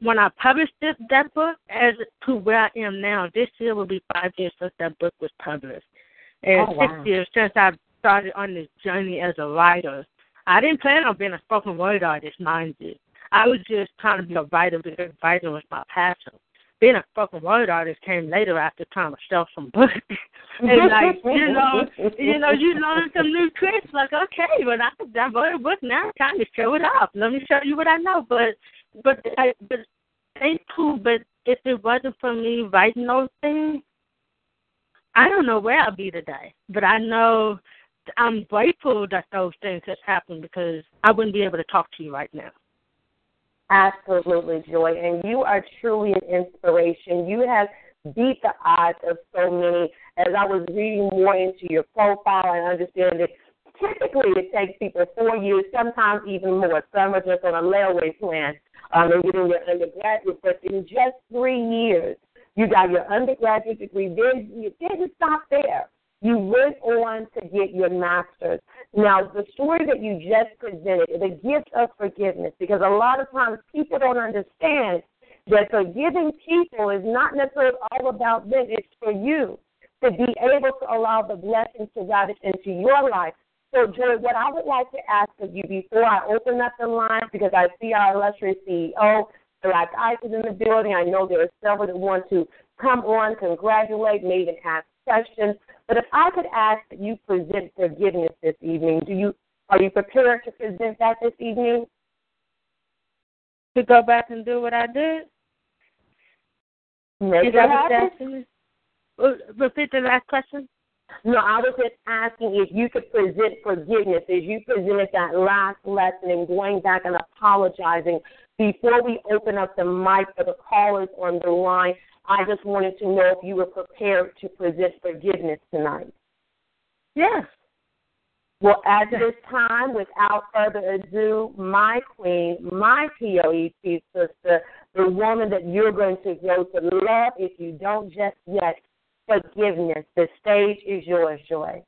Speaker 4: when I published this, that book as to where I am now. This year will be five years since that book was published. And oh, wow. six years since I started on this journey as a writer. I didn't plan on being a spoken word artist, mind you. I was just trying to be a writer because writing was my passion. Being a fucking word artist came later after trying to sell some books. and like, you know, you know, you learn some new tricks. Like, okay, but I I wrote a book now. Time to show it off. Let me show you what I know. But, but, I, but ain't cool. But if it wasn't for me writing those things, I don't know where I'll be today. But I know I'm grateful that those things have happened because I wouldn't be able to talk to you right now.
Speaker 3: Absolutely, Joy. And you are truly an inspiration. You have beat the odds of so many. As I was reading more into your profile and understanding, typically it takes people four years, sometimes even more. Some are just on a layaway plan um, and getting their undergraduate. But in just three years, you got your undergraduate degree. Then you didn't stop there. You went on to get your master's. Now, the story that you just presented a gift of forgiveness because a lot of times people don't understand that forgiving people is not necessarily all about them, it's for you to be able to allow the blessings to guide into your life. So, Joy, what I would like to ask of you before I open up the line, because I see our illustrious CEO, Black Ice, is in the building. I know there are several that want to come on, congratulate, maybe even ask questions. But if I could ask that you present forgiveness this evening, do you are you prepared to present that this evening?
Speaker 4: To go back and do what I did?
Speaker 3: Is that
Speaker 4: Repeat the last question.
Speaker 3: No, I was just asking if you could present forgiveness as you presented that last lesson and going back and apologizing before we open up the mic for the callers on the line. I just wanted to know if you were prepared to present forgiveness tonight.
Speaker 4: Yes.
Speaker 3: Well, at this time, without further ado, my queen, my POET sister, the woman that you're going to go to love if you don't just yet, forgiveness. The stage is yours, Joy.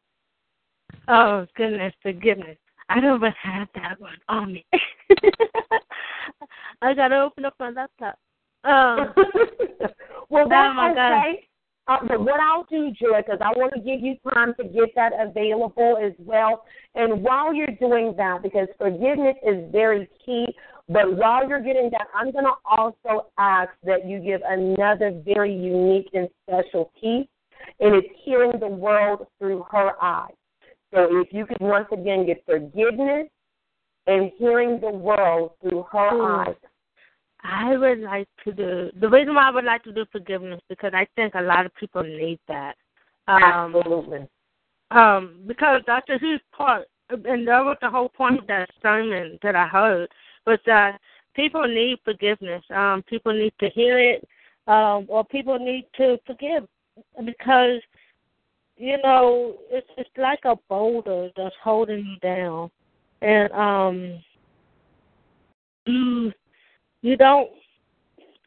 Speaker 4: Oh, goodness, forgiveness. I don't even have that one on me. I gotta open up my laptop. Um,
Speaker 3: well, that's
Speaker 4: oh my
Speaker 3: okay. Uh, but what I'll do, Joy, because I want to give you time to get that available as well. And while you're doing that, because forgiveness is very key, but while you're getting that, I'm going to also ask that you give another very unique and special piece, and it's hearing the world through her eyes. So if you could once again get forgiveness and hearing the world through her
Speaker 4: Hmm.
Speaker 3: eyes.
Speaker 4: I would like to do the reason why I would like to do forgiveness because I think a lot of people need that. Um,
Speaker 3: Absolutely.
Speaker 4: um, because that's a huge part, and that was the whole point of that sermon that I heard was that people need forgiveness. Um, people need to hear it, um, or people need to forgive because you know it's it's like a boulder that's holding you down, and um, you you don't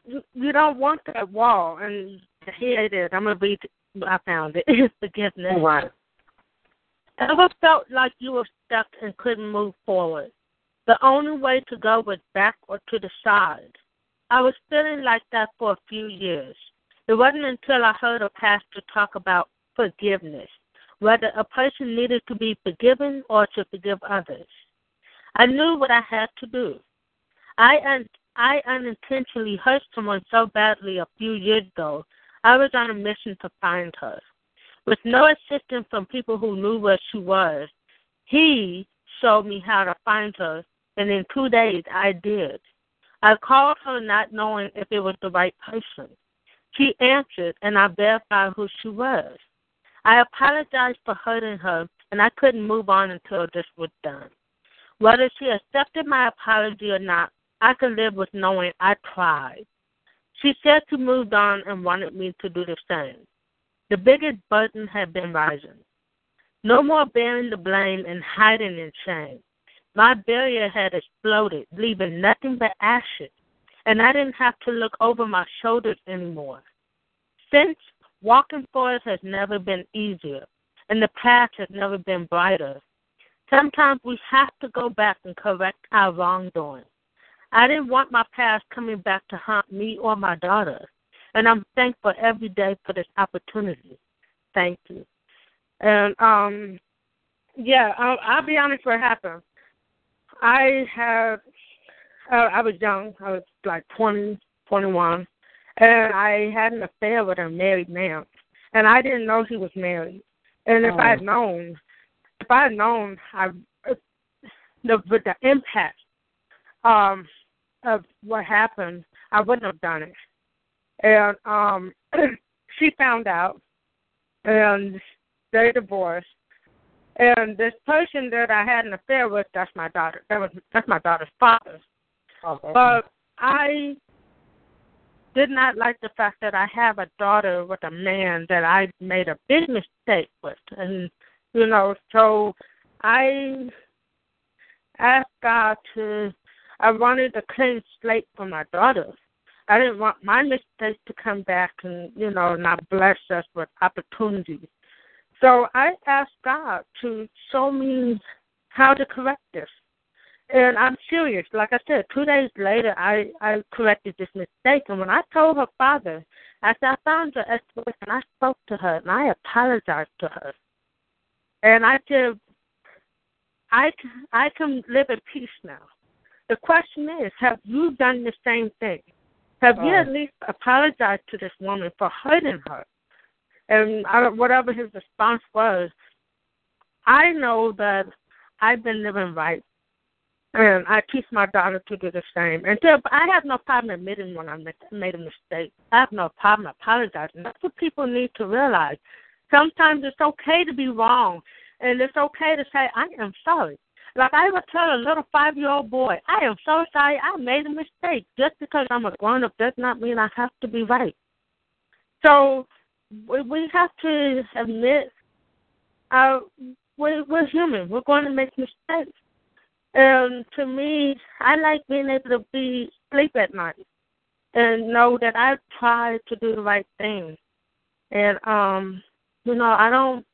Speaker 4: you, you don't want that wall. And here it is. I'm gonna read. I found it. forgiveness.
Speaker 3: Right.
Speaker 4: Ever felt like you were stuck and couldn't move forward? The only way to go was back or to the side. I was feeling like that for a few years. It wasn't until I heard a pastor talk about forgiveness, whether a person needed to be forgiven or to forgive others. I knew what I had to do. I un- I unintentionally hurt someone so badly a few years ago. I was on a mission to find her. With no assistance from people who knew where she was, he showed me how to find her, and in two days I did. I called her not knowing if it was the right person. She answered, and I verified who she was. I apologized for hurting her, and I couldn't move on until this was done. Whether she accepted my apology or not, I could live with knowing I tried. She said she moved on and wanted me to do the same. The biggest burden had been rising. No more bearing the blame and hiding in shame. My barrier had exploded, leaving nothing but ashes, and I didn't have to look over my shoulders anymore. Since walking forward has never been easier, and the path has never been brighter. Sometimes we have to go back and correct our wrongdoing. I didn't want my past coming back to haunt me or my daughter, and I'm thankful every day for this opportunity. Thank you. And um, yeah, I'll, I'll be honest. What happened? I have, uh, I was young. I was like twenty, twenty-one, and I had an affair with a married man, and I didn't know he was married. And if I had known, if I had known, I the with the impact um of what happened, I wouldn't have done it. And um she found out and they divorced. And this person that I had an affair with, that's my daughter. That was that's my daughter's father.
Speaker 3: Okay.
Speaker 4: But I did not like the fact that I have a daughter with a man that I made a big mistake with. And, you know, so I asked God to, I wanted a clean slate for my daughter. I didn't want my mistakes to come back and, you know, not bless us with opportunities. So I asked God to show me how to correct this. And I'm serious. Like I said, two days later, I I corrected this mistake. And when I told her father, I said I found her and I spoke to her, and I apologized to her. And I said, I can live in peace now. The question is, have you done the same thing? Have you
Speaker 3: Oh.
Speaker 4: at least apologized to this woman for hurting her? And I, whatever his response was, I know that I've been living right. And I teach my daughter to do the same. And so I have no problem admitting when I ma- made a mistake. I have no problem apologizing. That's what people need to realize. Sometimes it's okay to be wrong, and it's okay to say, I am sorry. Like I would tell a little five year old boy, I am so sorry I made a mistake. Just because I'm a grown up does not mean I have to be right. So we have to admit uh, we're, we're human. We're going to make mistakes. And to me, I like being able to be sleep at night and know that I tried to do the right thing. And um, you know, I don't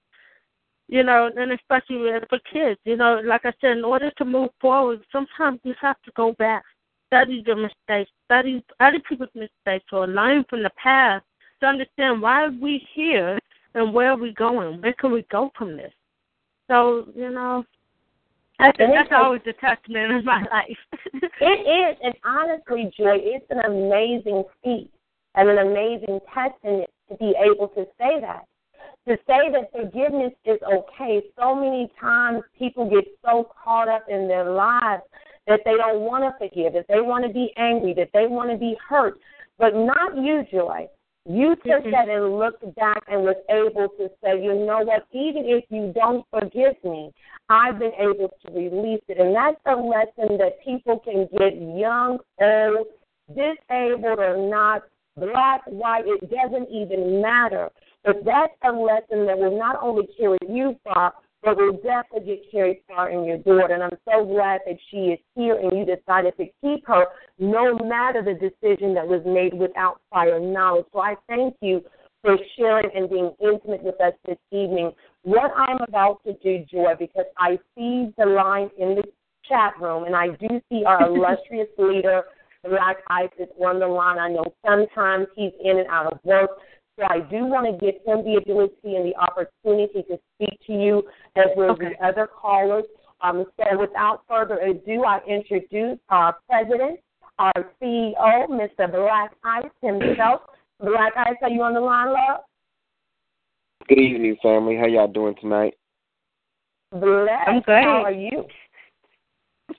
Speaker 4: you know, and especially for kids, you know, like I said, in order to move forward, sometimes you have to go back study your mistakes, study other people's mistakes, or learn from the past to understand why we're here and where are we going. Where can we go from this? So, you know, that's, that's always a testament in my life.
Speaker 3: it is, and honestly, Joy, it's an amazing feat and an amazing testament to be able to say that. To say that forgiveness is okay. So many times people get so caught up in their lives that they don't want to forgive, that they want to be angry, that they want to be hurt. But not you, Joy. You took mm-hmm. that and looked back and was able to say, you know what, even if you don't forgive me, I've been able to release it. And that's a lesson that people can get young, old, disabled or not, black, white, it doesn't even matter. But that's a lesson that will not only carry you far, but will definitely get carried far in your daughter. And I'm so glad that she is here and you decided to keep her no matter the decision that was made without prior knowledge. So I thank you for sharing and being intimate with us this evening. What I'm about to do, Joy, because I see the line in the chat room and I do see our illustrious leader, Black Ice, on the line. I know sometimes he's in and out of work. So I do want to give him the ability and the opportunity to speak to you as well okay. as the other callers. Um, so without further ado, I introduce our president, our CEO, Mr. Black Ice himself. Black Ice, are you on the line, love?
Speaker 5: Good evening, family. How y'all doing tonight?
Speaker 3: Blessed.
Speaker 4: I'm good.
Speaker 3: How are you?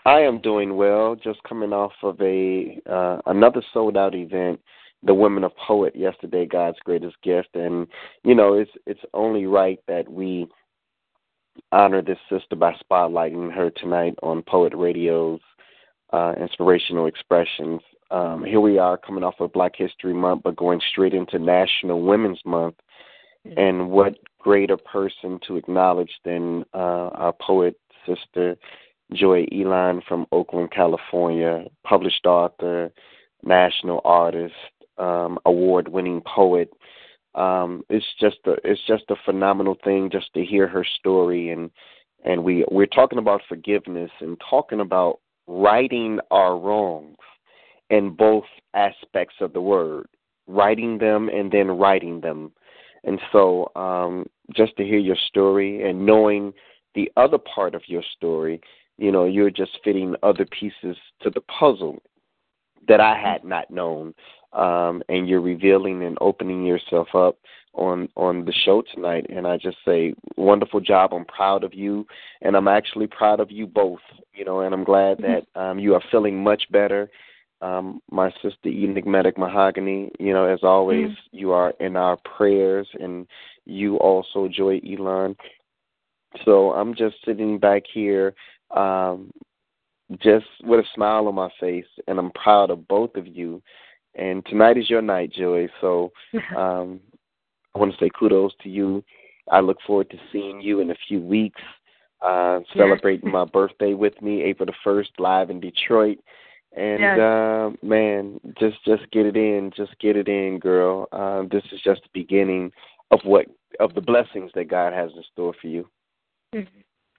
Speaker 5: I am doing well. Just coming off of a uh, another sold out event the women of POET yesterday god's greatest gift and you know it's it's only right that we honor this sister by spotlighting her tonight on POET radio's uh, Inspirational Xpressionz um, here we are coming off of black history month but going straight into national women's month mm-hmm. and what greater person to acknowledge than uh, our POET sister Joy Elan from oakland california published author national artist um, award-winning poet. Um, it's just a it's just a phenomenal thing just to hear her story and and we we're talking about forgiveness and talking about righting our wrongs in both aspects of the word, writing them and then writing them. And so, um, just to hear your story and knowing the other part of your story, you know, you're just fitting other pieces to the puzzle that I had not known um, and you're revealing and opening yourself up on on the show tonight. And I just say, wonderful job. I'm proud of you, and I'm actually proud of you both. You know, and I'm glad that um, you are feeling much better. Um, my sister Enigmatic Mahogany, you know, as always, mm-hmm. you are in our prayers, and you also, Joy Elan. So I'm just sitting back here, um, just with a smile on my face, and I'm proud of both of you and tonight is your night, Joy. So um, I want to say kudos to you. I look forward to seeing you in a few weeks, uh, celebrating my birthday with me, April the first, live in Detroit. And yes. uh, man, just just get it in, just get it in, girl. Uh, this is just the beginning of what of the blessings that God has in store for you.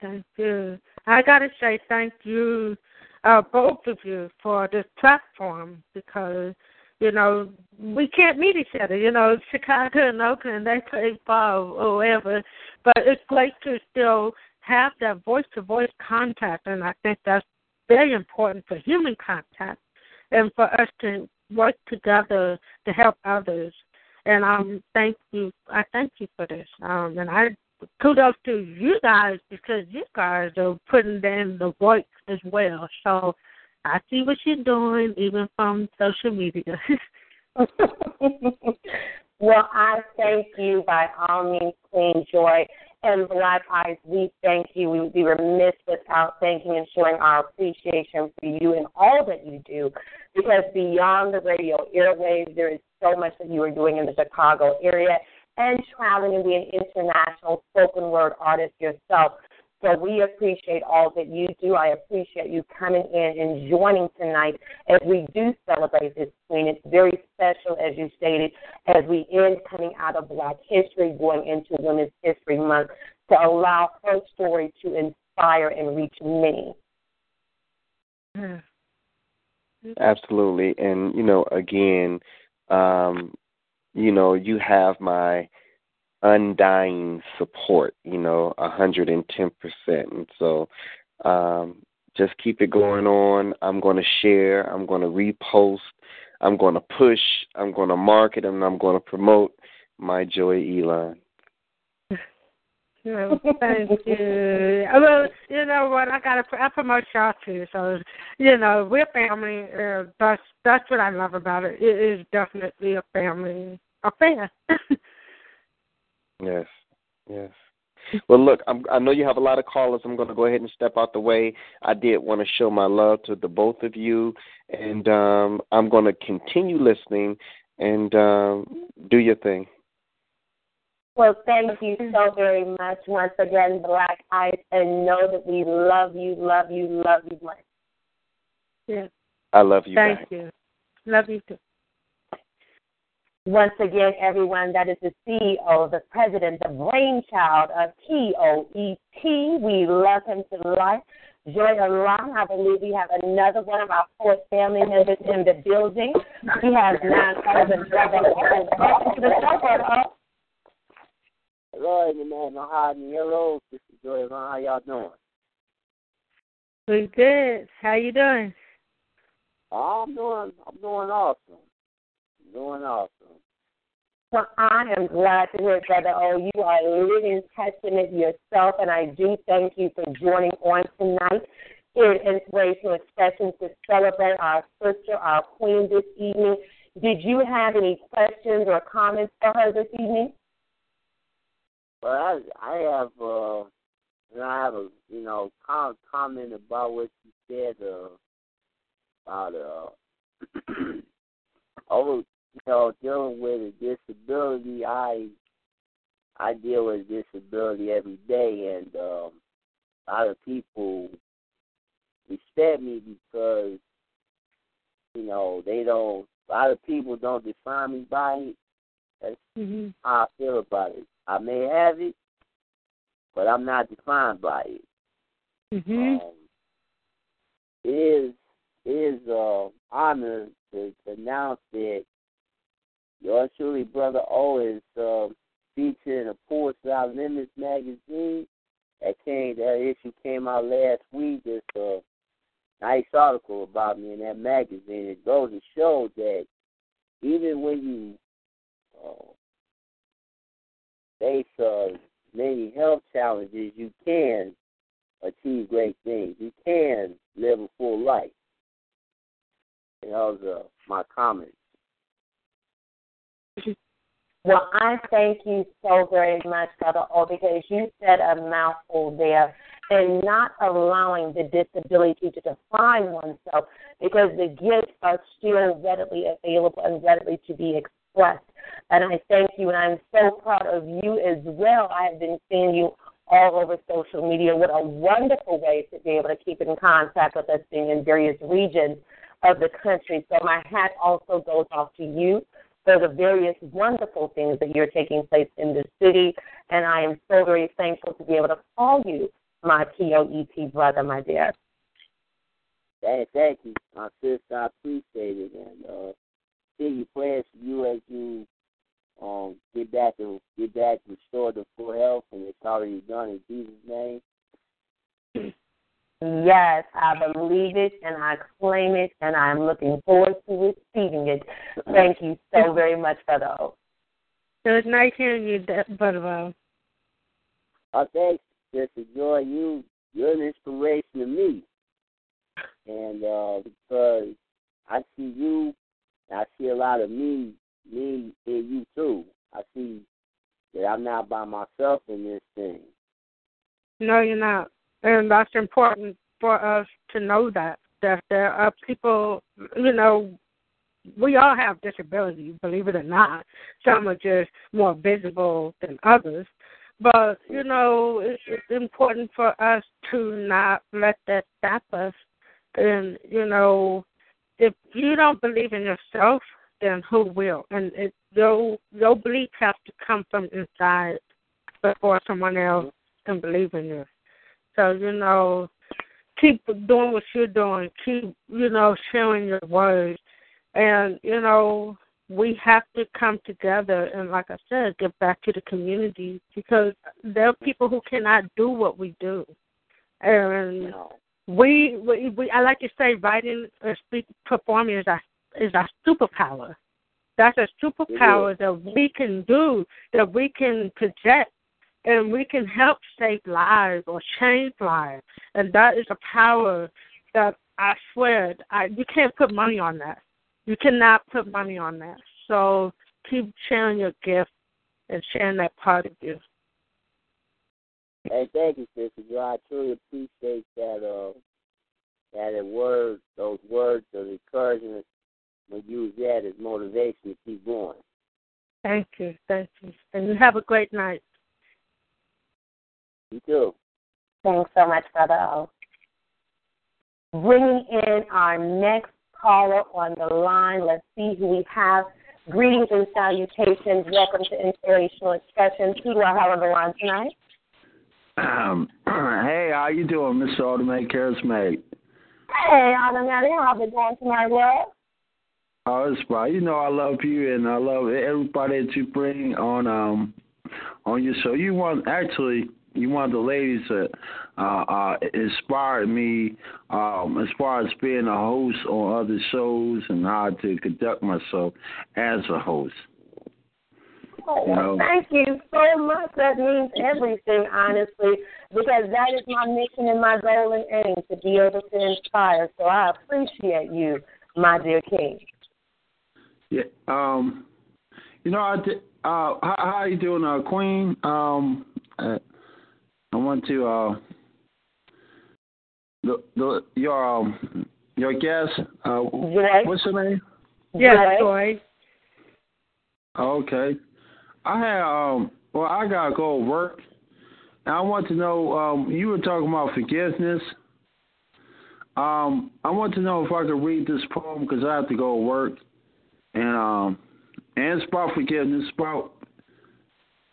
Speaker 4: Thank you. I gotta say thank you, uh, both of you, for this platform because you know, we can't meet each other. You know, Chicago and Oakland, they play far or whatever. But it's great to still have that voice to voice contact, and I think that's very important for human contact and for us to work together to help others. And um, thank you. I thank you for this. Um, and I kudos to you guys because you guys are putting in the work as well. So I see what you're doing, even from social media.
Speaker 3: well, I thank you by all means, Queen Joy. And Black Ice, we thank you. We would be remiss without thanking and showing our appreciation for you and all that you do. Because beyond the radio airwaves, there is so much that you are doing in the Chicago area and traveling and being an international spoken word artist yourself. So we appreciate all that you do. I appreciate you coming in and joining tonight as we do celebrate this queen. It's very special, as you stated, as we end coming out of Black History, going into Women's History Month, to allow her story to inspire and reach many.
Speaker 4: Hmm.
Speaker 5: Absolutely. And, you know, again, um, you know, you have my undying support, you know, a hundred and so um just keep it going on. I'm gonna share, I'm gonna repost, I'm gonna push, I'm gonna market and I'm gonna promote my Joy
Speaker 4: Elan. Thank you. Well, you know what? I gotta I promote y'all too. So, you know, we're family. Uh, that's that's what I love about it. It is definitely a family affair.
Speaker 5: yes, yes. Well, look, I'm, I know you have a lot of callers. I'm going to go ahead and step out the way. I did want to show my love to the both of you, and um, I'm going to continue listening and um, do your thing.
Speaker 3: Well, thank you so very much once again, Black Ice, and know that we love you, love you, love you much.
Speaker 4: Yes.
Speaker 5: I love you.
Speaker 4: Thank
Speaker 5: back.
Speaker 4: you. Love you too.
Speaker 3: Once again, everyone, that is the CEO, the president, the brainchild of POET. We love him to life. Joy Elan, I believe we have another one of our fourth family members in the building. We have nine cousin brother. Welcome to the show, brother.
Speaker 6: Hello, man. No hiding yellow. This is Joy Elan. How y'all doing?
Speaker 4: We good. How you doing?
Speaker 6: I'm doing. I'm doing awesome. Doing awesome.
Speaker 3: Well, I am glad to hear, Brother O. You are a living testament yourself, and I do thank you for joining on tonight at Inspirational Xpressionz to celebrate our sister, our queen this evening. Did you have any questions or comments for her this evening?
Speaker 6: Well, I, I have. Uh, you know, I have a you know com- comment about what you said uh, about uh, over you know, dealing with a disability, I I deal with disability every day, and um, a lot of people respect me because you know they don't. A lot of people don't define me by it. That's
Speaker 4: Mm-hmm.
Speaker 6: how I feel about it. I may have it, but I'm not defined by it.
Speaker 4: Mhm.
Speaker 6: Um, it is it is uh, honor to, to announce that yours truly, brother O, is uh, featured in a Poets Without Limits magazine. That came that issue came out last week. It's a nice article about me in that magazine. It goes to show that even when you uh, face uh, many health challenges, you can achieve great things. You can live a full life. And those are my comments.
Speaker 3: Well, I thank you so very much, Brother O, because you said a mouthful there and not allowing the disability to define oneself because the gifts are still readily available and readily to be expressed. And I thank you, and I'm so proud of you as well. I have been seeing you all over social media. What a wonderful way to be able to keep in contact with us being in various regions of the country. So my hat also goes off to you for the various wonderful things that you're taking place in this city. And I am so very thankful to be able to call you my POET brother, my dear.
Speaker 6: Hey, thank you, my sister. I appreciate it, and uh, you prayers for you as you um get back and get back restore the full health, and it's already done in Jesus'.
Speaker 3: Yes, I believe it and I claim it, and I'm looking forward to receiving it. Thank you so very much, Brother O.
Speaker 4: It was nice hearing you, Brother O.
Speaker 6: I thank Sister Joy. You you're an inspiration to me, and uh, because I see you, I see a lot of me me in you too. I see that I'm not by myself in this thing.
Speaker 4: No, you're not. And that's important for us to know that that there are people, you know, we all have disabilities, believe it or not. Some are just more visible than others. But, you know, it's, it's important for us to not let that stop us. And, you know, if you don't believe in yourself, then who will? And it, your, your belief has to come from inside before someone else can believe in you. So, you know, keep doing what you're doing. Keep, you know, sharing your words. And, you know, we have to come together and, like I said, get back to the community because there are people who cannot do what we do. And we, we, we I like to say, writing and speak, performing is our, is our superpower. That's a superpower that we can do, that we can project and we can help save lives or change lives. And that is a power that I swear I you can't put money on that. You cannot put money on that. So keep sharing your gift and sharing that part of you.
Speaker 6: Hey, thank you, sister. Joe. I truly appreciate that. Uh, that word, those words of encouragement, we use that as motivation to keep going.
Speaker 4: Thank you, thank you, and you have a great night.
Speaker 6: You too.
Speaker 3: Thanks so much, Brother O. Bringing in our next caller on the line. Let's see who we have. Greetings and salutations. Welcome to Inspirational Xpressionz. Who do I have on the line tonight?
Speaker 7: Um, hey, how you doing, Mr. Automatic Charismatic?
Speaker 3: Hey, Automatic. How's it going tonight, love?
Speaker 7: Oh, it's fine. You know I love you and I love everybody that you bring on um on your show. You want actually you one of the ladies that uh, uh, inspired me um, as far as being a host on other shows and how to conduct myself as a host.
Speaker 3: Oh, well, thank you so much. That means everything, honestly, because that is my mission and my goal and aim to be able to inspire. So I appreciate you, my dear king.
Speaker 7: Yeah. Um. You know, I did, uh, how, how are you doing, uh, Queen? Um. Uh, I want to uh the the your um your guest uh
Speaker 3: Joy.
Speaker 7: what's her name?
Speaker 4: Yeah, Joy.
Speaker 7: Okay. I had um well I gotta go to work. And I want to know um you were talking about forgiveness. Um I want to know if I could read this poem because I have to go to work. And um and it's about forgiveness, about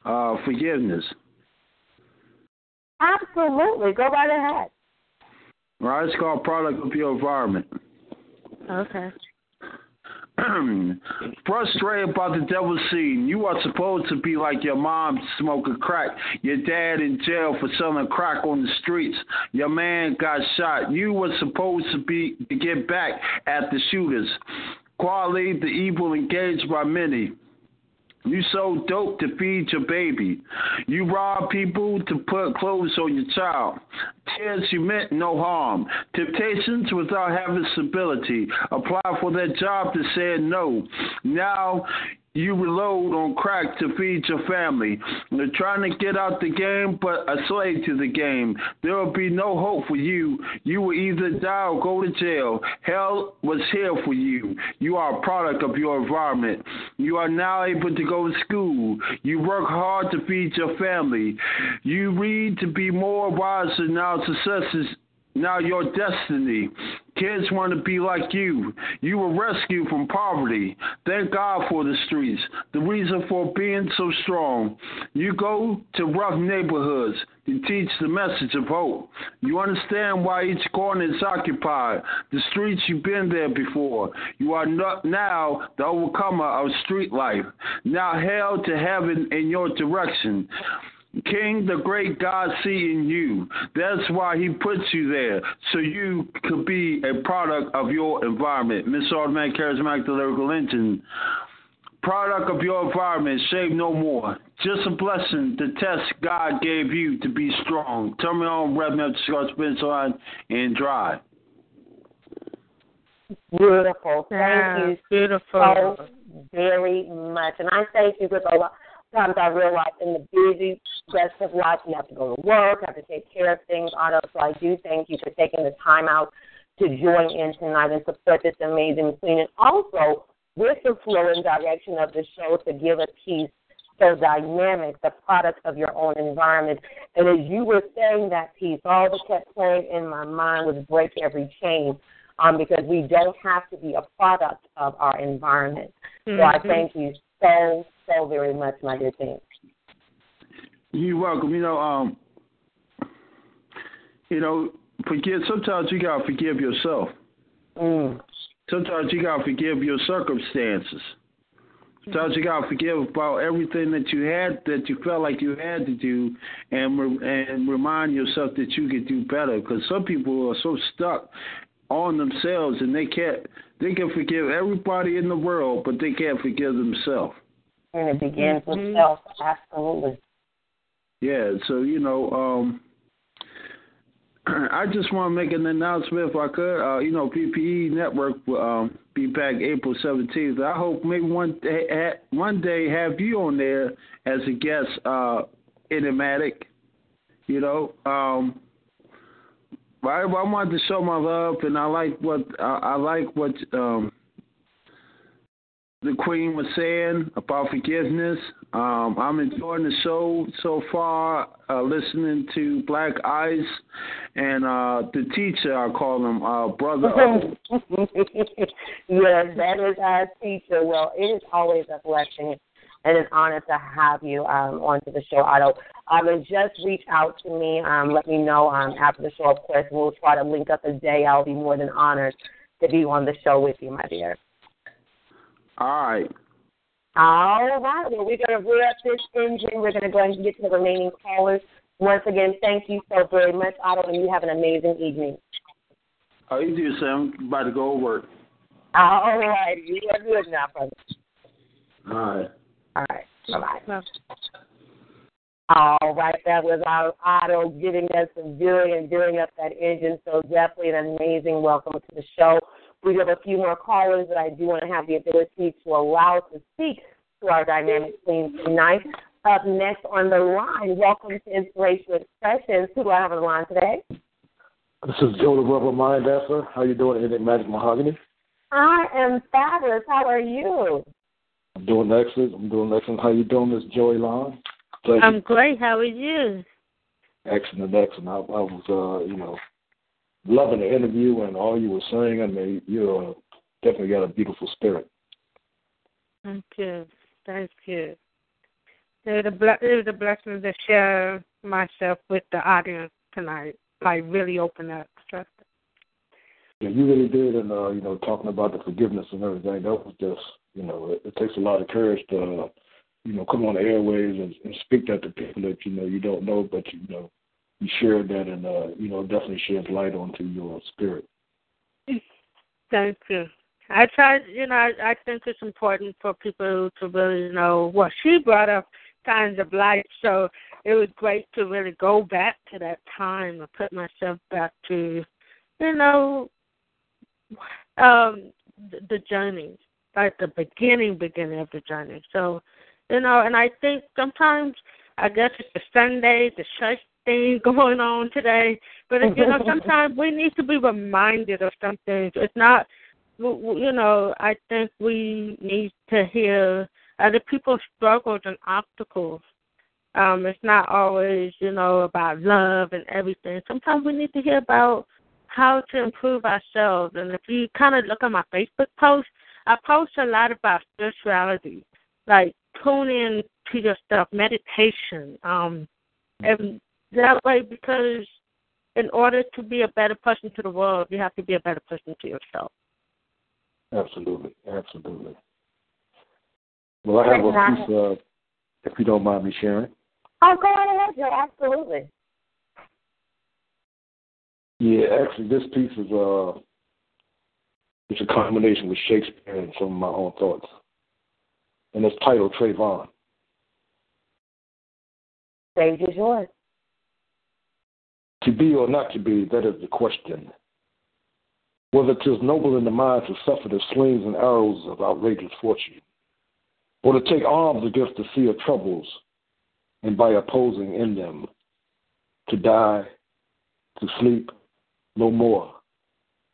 Speaker 7: uh forgiveness.
Speaker 3: Absolutely. Go right ahead.
Speaker 7: Right, it's called product of your environment.
Speaker 4: Okay.
Speaker 7: Frustrated about the devil scene. You are supposed to be like your mom smoking crack, your dad in jail for selling crack on the streets, your man got shot. You were supposed to be to get back at the shooters. Quality the evil engaged by many. You sold dope to feed your baby. You robbed people to put clothes on your child. Tears you meant no harm. Temptations without having stability. Apply for that job to say no. Now you reload on crack to feed your family. You're trying to get out the game, but a slave to the game. There will be no hope for you. You will either die or go to jail. Hell was here for you. You are a product of your environment. You are now able to go to school. You work hard to feed your family. You read to be more wise, and now success is now your destiny. Kids want to be like you. You were rescued from poverty. Thank God for the streets. The reason for being so strong. You go to rough neighborhoods to teach the message of hope. You understand why each corner is occupied. The streets you've been there before. You are not now the overcomer of street life. Now hell to heaven in your direction. King, the great God, seeing you. That's why He puts you there, so you could be a product of your environment. Miss Automatic Charismatic the Lyrical Engine. Product of your environment, shave no more. Just a blessing, the test God gave you to be strong. Turn me on, rev me up to Scott Spence on and dry.
Speaker 3: Beautiful. Thank
Speaker 4: yeah,
Speaker 3: you
Speaker 4: beautiful.
Speaker 3: so very much. And I thank you with a lot Sometimes I realize in the busy stress of life, you have to go to work, have to take care of things, Otto. So I do thank you for taking the time out to join in tonight and support this amazing queen. And also, with the flow and direction of the show to give a piece so dynamic, the product of your own environment. And as you were saying that piece, all that kept playing in my mind was break every chain. Um, because we don't have to be a product of our environment. Mm-hmm. So I mm-hmm. thank you so, so very much, my dear team.
Speaker 7: You're welcome. You know, um, you know, forgive. Sometimes you gotta forgive yourself.
Speaker 3: Mm.
Speaker 7: Sometimes you gotta forgive your circumstances. Sometimes you gotta forgive about everything that you had that you felt like you had to do, and re- and remind yourself that you could do better. Because some people are so stuck on themselves and they can't. They can forgive everybody in the world, but they can't forgive themselves.
Speaker 3: And it begins
Speaker 4: Mhm.
Speaker 3: with self. Absolutely.
Speaker 7: Yeah, so you know, um I just want to make an announcement if I could. Uh, you know, PPE Network will um, be back April seventeenth. I hope maybe one day, ha- one day have you on there as a guest, uh, enigmatic. You know, um, I, I wanted to show my love, and I like what I, I like what um, the Queen was saying about forgiveness. Um, I'm enjoying the show so far, uh, listening to Black Ice and uh, the teacher, I call him uh, Brother
Speaker 3: yes, that is our teacher. Well, it is always a blessing and an honor to have you um, onto the show, Otto. Um, and just reach out to me. Um, let me know um, after the show, of course. We'll try to link up a day. I'll be more than honored to be on the show with you, my dear.
Speaker 7: All right.
Speaker 3: All right. Well, we're going to up this engine. We're going to go ahead and get to the remaining callers. Once again, thank you so very much, Otto, and you have an amazing evening.
Speaker 7: How you do, Sam? About to go to work.
Speaker 3: All right. You are good now, brother.
Speaker 7: All right.
Speaker 3: All right. Bye-bye. All right, that was our Otto giving us a viewing and doing up that engine. So definitely an amazing welcome to the show. We have a few more callers that I do want to have the ability to allow to speak to our dynamic queen tonight. Up next on the line, welcome to Inspirational Xpressionz. Who do I have on the line today?
Speaker 8: This is Joe the Rubber Mind Dancer. How you doing, Enigmatic Mahogany?
Speaker 3: I am fabulous. How are you?
Speaker 8: I'm doing excellent. I'm doing excellent. How you doing, Miss Joy Elan? Thank
Speaker 4: I'm great. How are you?
Speaker 8: Excellent, excellent. I, I was, uh, you know, loving the interview and all you were saying. I mean, you uh, definitely got a beautiful spirit.
Speaker 4: Thank you. Thank you. It was a, it was a blessing to share myself with the audience tonight. Like, really open up. Trust
Speaker 8: Yeah, you really did, and uh, you know, talking about the forgiveness and everything. That was just, you know, it, it takes a lot of courage to, uh, you know, come on the airways and, and speak that to people that you know you don't know, but you know, you shared that, and uh, you know, definitely sheds light onto your spirit.
Speaker 4: Thank you. I tried, you know, I, I think it's important for people to really know what she brought up kinds of light. So it was great to really go back to that time and put myself back to, you know, um, the, the journey, like the beginning, beginning of the journey. So, you know, and I think sometimes, I guess it's the Sunday, the church thing going on today, but you know, sometimes we need to be reminded of some things. It's not you know, I think we need to hear other people's struggles and obstacles. Um, it's not always, you know, about love and everything. Sometimes we need to hear about how to improve ourselves. And if you kind of look at my Facebook post, I post a lot about spirituality, like tune in to your stuff, meditation, um, and that way because in order to be a better person to the world, you have to be a better person to yourself.
Speaker 8: Absolutely, absolutely. Well, I have a piece, uh, if you don't mind me sharing.
Speaker 3: Oh, go on ahead, Joe. Absolutely.
Speaker 8: Yeah, actually, this piece is uh, it's a combination with Shakespeare and some of my own thoughts, and it's titled Trayvon.
Speaker 3: Stage is yours.
Speaker 8: To be or not to be, that is the question. Whether 'tis noble in the mind to suffer the slings and arrows of outrageous fortune, or to take arms against the sea of troubles, and by opposing in them, to die, to sleep, no more.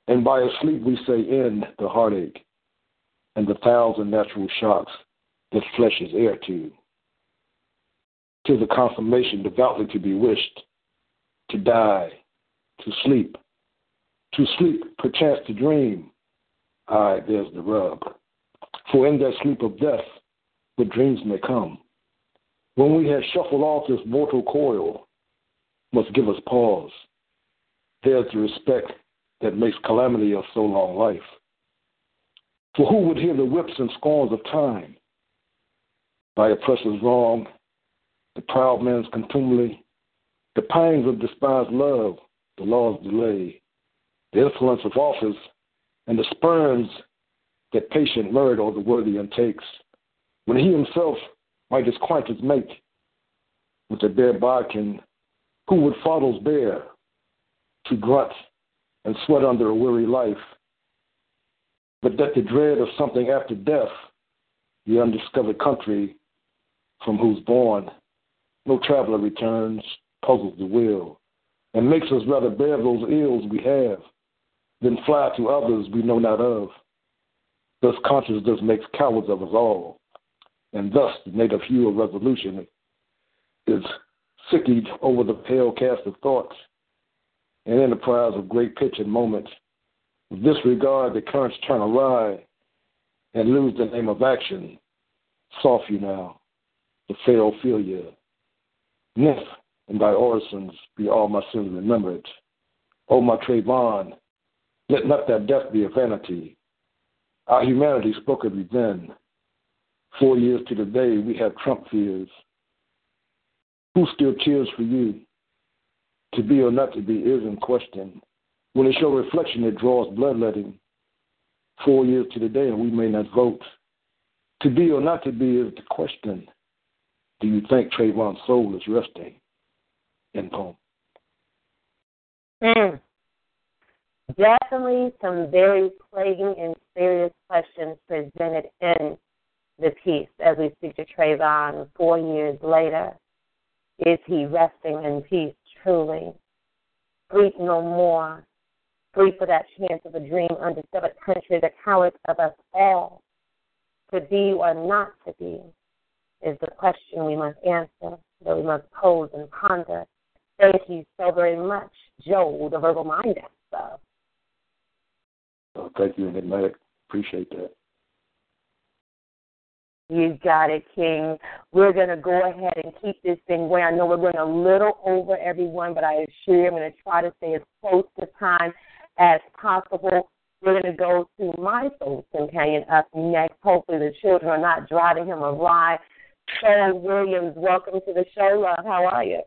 Speaker 8: And by a sleep we say end the heartache and the thousand natural shocks that flesh is heir to. Tis a consummation devoutly to be wished, to die, to sleep, to sleep, perchance to dream. Aye, there's the rub. For in that sleep of death, the dreams may come. When we have shuffled off this mortal coil, must give us pause there's the respect that makes calamity of so long life. For who would hear the whips and scorns of time? By oppressor's wrong, the proud man's contumely, the pangs of despised love, the law's delay, the influence of office, and the spurns that patient murder the worthy untakes, when he himself might his quaintance make with a bare bodkin, who would fathers bear to grunt and sweat under a weary life, but that the dread of something after death, the undiscovered country from whose born. No traveler returns, puzzles the will, and makes us rather bear those ills we have than fly to others we know not of. Thus consciousness makes cowards of us all, and thus the native hue of resolution is sickened over the pale cast of thoughts and enterprise of great pitch and moment. With disregard, the currents turn awry and lose the name of action. Soft you now, the fail you. Nymph, in thy orisons be all my sins remembered. O my Trayvon, let not that death be a vanity. Our humanity spoke of you then. Four years to the day we have Trump fears. Who still cheers for you? To be or not to be is in question. When it's your reflection that draws bloodletting, four years to the day and we may not vote. To be or not to be is the question. Do you think Trayvon's soul is resting? In poem.
Speaker 3: Mm. Definitely some very plaguing and serious questions presented in the piece as we speak to Trayvon four years later. Is he resting in peace truly? Grief no more. Free for that chance of a dream undiscovered country, the cowards of us all. To be or not to be is the question we must answer, that we must pose and ponder. Thank you so very much, Joe, the verbal mind expert.
Speaker 8: Oh, thank you, Enigmatic. Appreciate that.
Speaker 3: You got it, King. We're going to go ahead and keep this thing going. I know we're going a little over everyone, but I assure you I'm going to try to stay as close to time as possible. We're going to go to my soul companion up next. Hopefully, the children are not driving him a ride. Sharon Williams, welcome to the show, love. How are you?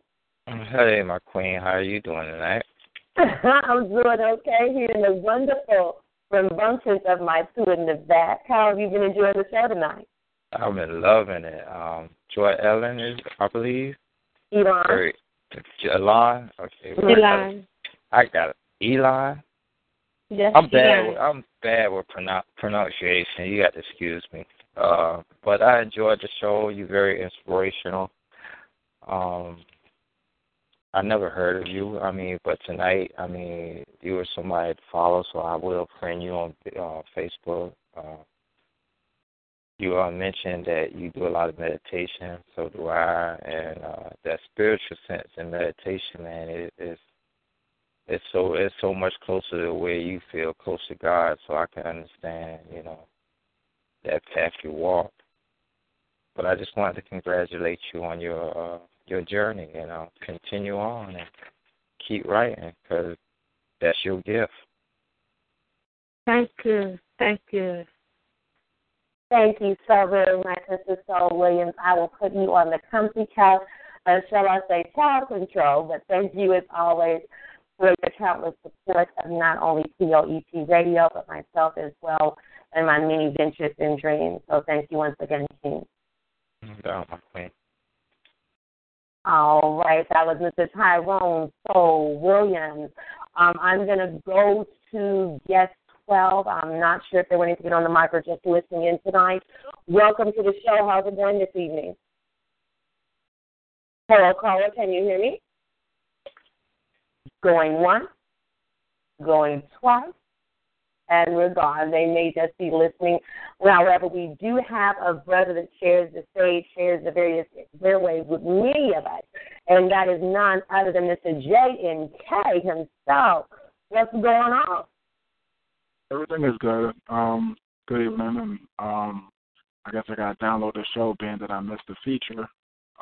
Speaker 9: Hey, my queen. How are you doing tonight?
Speaker 3: I'm doing okay here in the wonderful rambunctious of my student in the back. How have you been enjoying the show tonight?
Speaker 9: I've been loving it. Um, Joy Ellen is, I believe.
Speaker 3: Elan.
Speaker 9: Or, Elan. Okay.
Speaker 3: Elan.
Speaker 9: I got it. Elan.
Speaker 3: Yes,
Speaker 9: I'm bad. With, I'm bad with pronou- pronunciation. You got to excuse me. Uh, but I enjoyed the show. You're very inspirational. Um, I never heard of you. I mean, but tonight, I mean, you were somebody to follow, so I will friend you on uh, Facebook. Uh, you uh, mentioned that you do a lot of meditation, so do I, and uh, that spiritual sense in meditation, man, it is it's so it's so much closer to where you feel close to God. So I can understand, you know, that path you walk. But I just wanted to congratulate you on your uh, your journey. You know, continue on and keep writing because that's your gift.
Speaker 4: Thank you. Thank you.
Speaker 3: Thank you so very much, Mr. Saul Williams. I will put you on the comfy couch, uh, shall I say, child control, but thank you as always for your countless support of not only POET Radio, but myself as well and my many ventures and dreams. So thank you once again, King.
Speaker 9: No, my queen.
Speaker 3: All right, that was Mr. Tyrone Soul Williams. Um, I'm going to go to guest 12. I'm not sure if they wanted to get on the mic or just listening in tonight. Welcome to the show. How's it going this evening? Hello, caller. Can you hear me? Going once, going twice, and we're gone. They may just be listening. However, we do have a brother that shares the stage, shares the various airways with many of us, and that is none other than Mr. J.N.K. himself. What's going on?
Speaker 10: Everything is good. Um, good evening, and um, I guess I got to download the show, being that I missed the feature.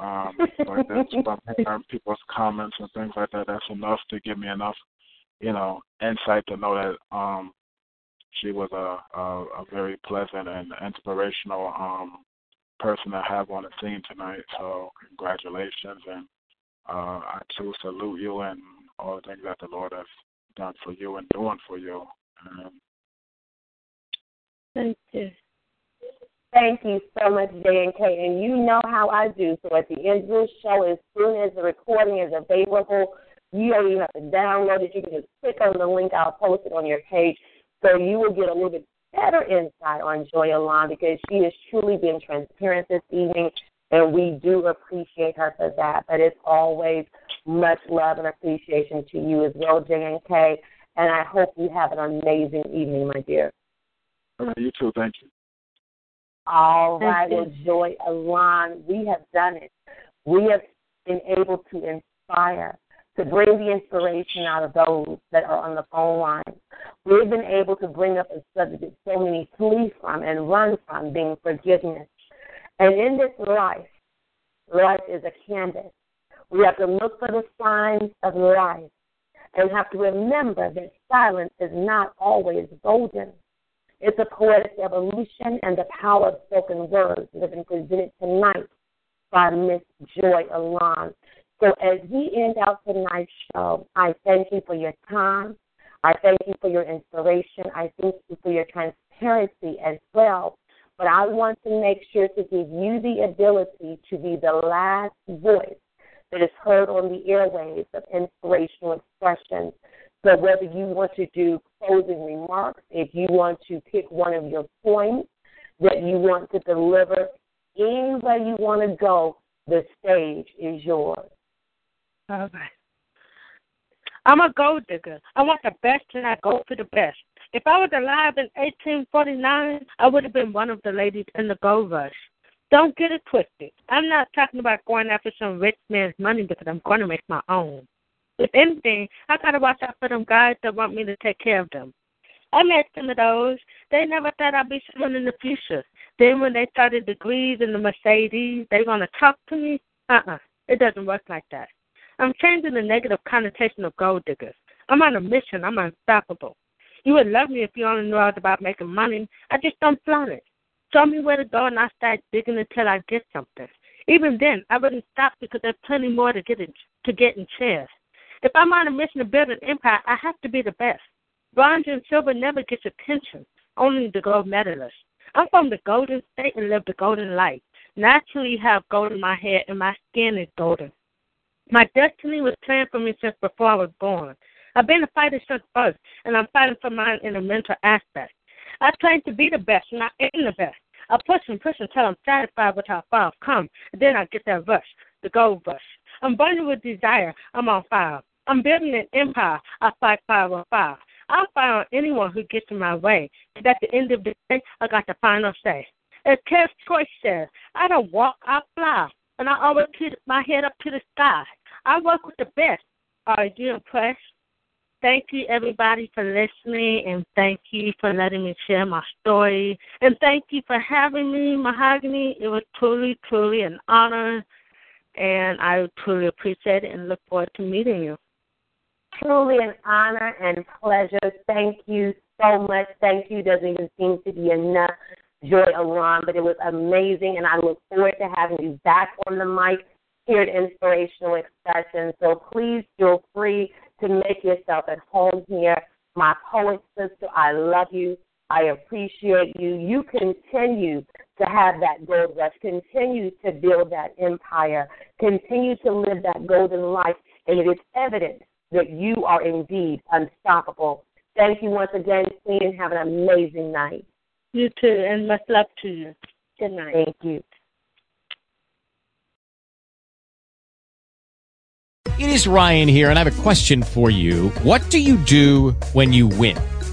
Speaker 10: Um, like that's hearing people's comments and things like that. That's enough to give me enough you know, insight to know that um, she was a, a a very pleasant and inspirational um, person to have on the scene tonight. So congratulations, and uh, I too salute you and all the things that the Lord has done for you and doing for you. Um,
Speaker 4: Thank you.
Speaker 3: Thank you so much, J and K. And you know how I do. So at the end of this show, as soon as the recording is available, you don't even have to download it. You can just click on the link. I'll post it on your page. So you will get a little bit better insight on Joy Elan because she has truly been transparent this evening, and we do appreciate her for that. But it's always much love and appreciation to you as well, J and K. And I hope you have an amazing evening, my dear.
Speaker 10: you too. Thank you.
Speaker 3: All right,
Speaker 4: Thank
Speaker 3: well, Joy Elan, we have done it. We have been able to inspire, to bring the inspiration out of those that are on the phone line. We've been able to bring up a subject that so many flee from and run from, being forgiveness. And in this life, life is a canvas. We have to look for the signs of life and have to remember that silence is not always golden. It's a poetic evolution and the power of spoken words that have been presented tonight by Miss Joy Elan. So as we end out tonight's show, I thank you for your time. I thank you for your inspiration. I thank you for your transparency as well. But I want to make sure to give you the ability to be the last voice that is heard on the airwaves of Inspirational Xpressionz. So whether you want to do closing remarks, if you want to pick one of your points that you want to deliver, any way you want to go, the stage is yours.
Speaker 4: Right. I'm a gold digger. I want the best and I go for the best. If I was alive in 1849, I would have been one of the ladies in the gold rush. Don't get it twisted. I'm not talking about going after some rich man's money because I'm going to make my own. If anything, I got to watch out for them guys that want me to take care of them. I met some of those. They never thought I'd be someone in the future. Then when they started degrees in the Mercedes, they want to talk to me? Uh-uh. It doesn't work like that. I'm changing the negative connotation of gold diggers. I'm on a mission. I'm unstoppable. You would love me if you only knew I was about making money. I just don't flaunt it. Show me where to go and I'll start digging until I get something. Even then, I wouldn't stop because there's plenty more to get in, to get in shares. If I'm on a mission to build an empire, I have to be the best. Bronze and silver never gets attention, only the gold medalist. I'm from the golden state and live the golden life. Naturally have gold in my hair and my skin is golden. My destiny was planned for me since before I was born. I've been a fighter since birth, and I'm fighting for mine in a mental aspect. I train to be the best, and I am the best. I push and push until I'm satisfied with how far I've come, and then I get that rush, the gold rush. I'm burning with desire. I'm on fire. I'm building an empire. I fight fire with fire. I'll fire on anyone who gets in my way. Because at the end of the day, I got the final say. As Kev Choice says, I don't walk, I fly. And I always keep my head up to the sky. I work with the best. Are you impressed? Thank you, everybody, for listening, and thank you for letting me share my story. And thank you for having me, Mahogany. It was truly, truly an honor, and I truly appreciate it and look forward to meeting you.
Speaker 3: Truly an honor and pleasure. Thank you so much. Thank you. Doesn't even seem to be enough. Joy Elan, but it was amazing, and I look forward to having you back on the mic here at Inspirational Expression. So please feel free to make yourself at home here. My poet sister, I love you. I appreciate you. You continue to have that gold rush. Continue to build that empire. Continue to live that golden life. And it is evident that you are indeed unstoppable. Thank you once again, Queen, and have an amazing night.
Speaker 4: You too, and much love to you. Good night.
Speaker 3: Thank you.
Speaker 11: It is Ryan here, and I have a question for you. What do you do when you win?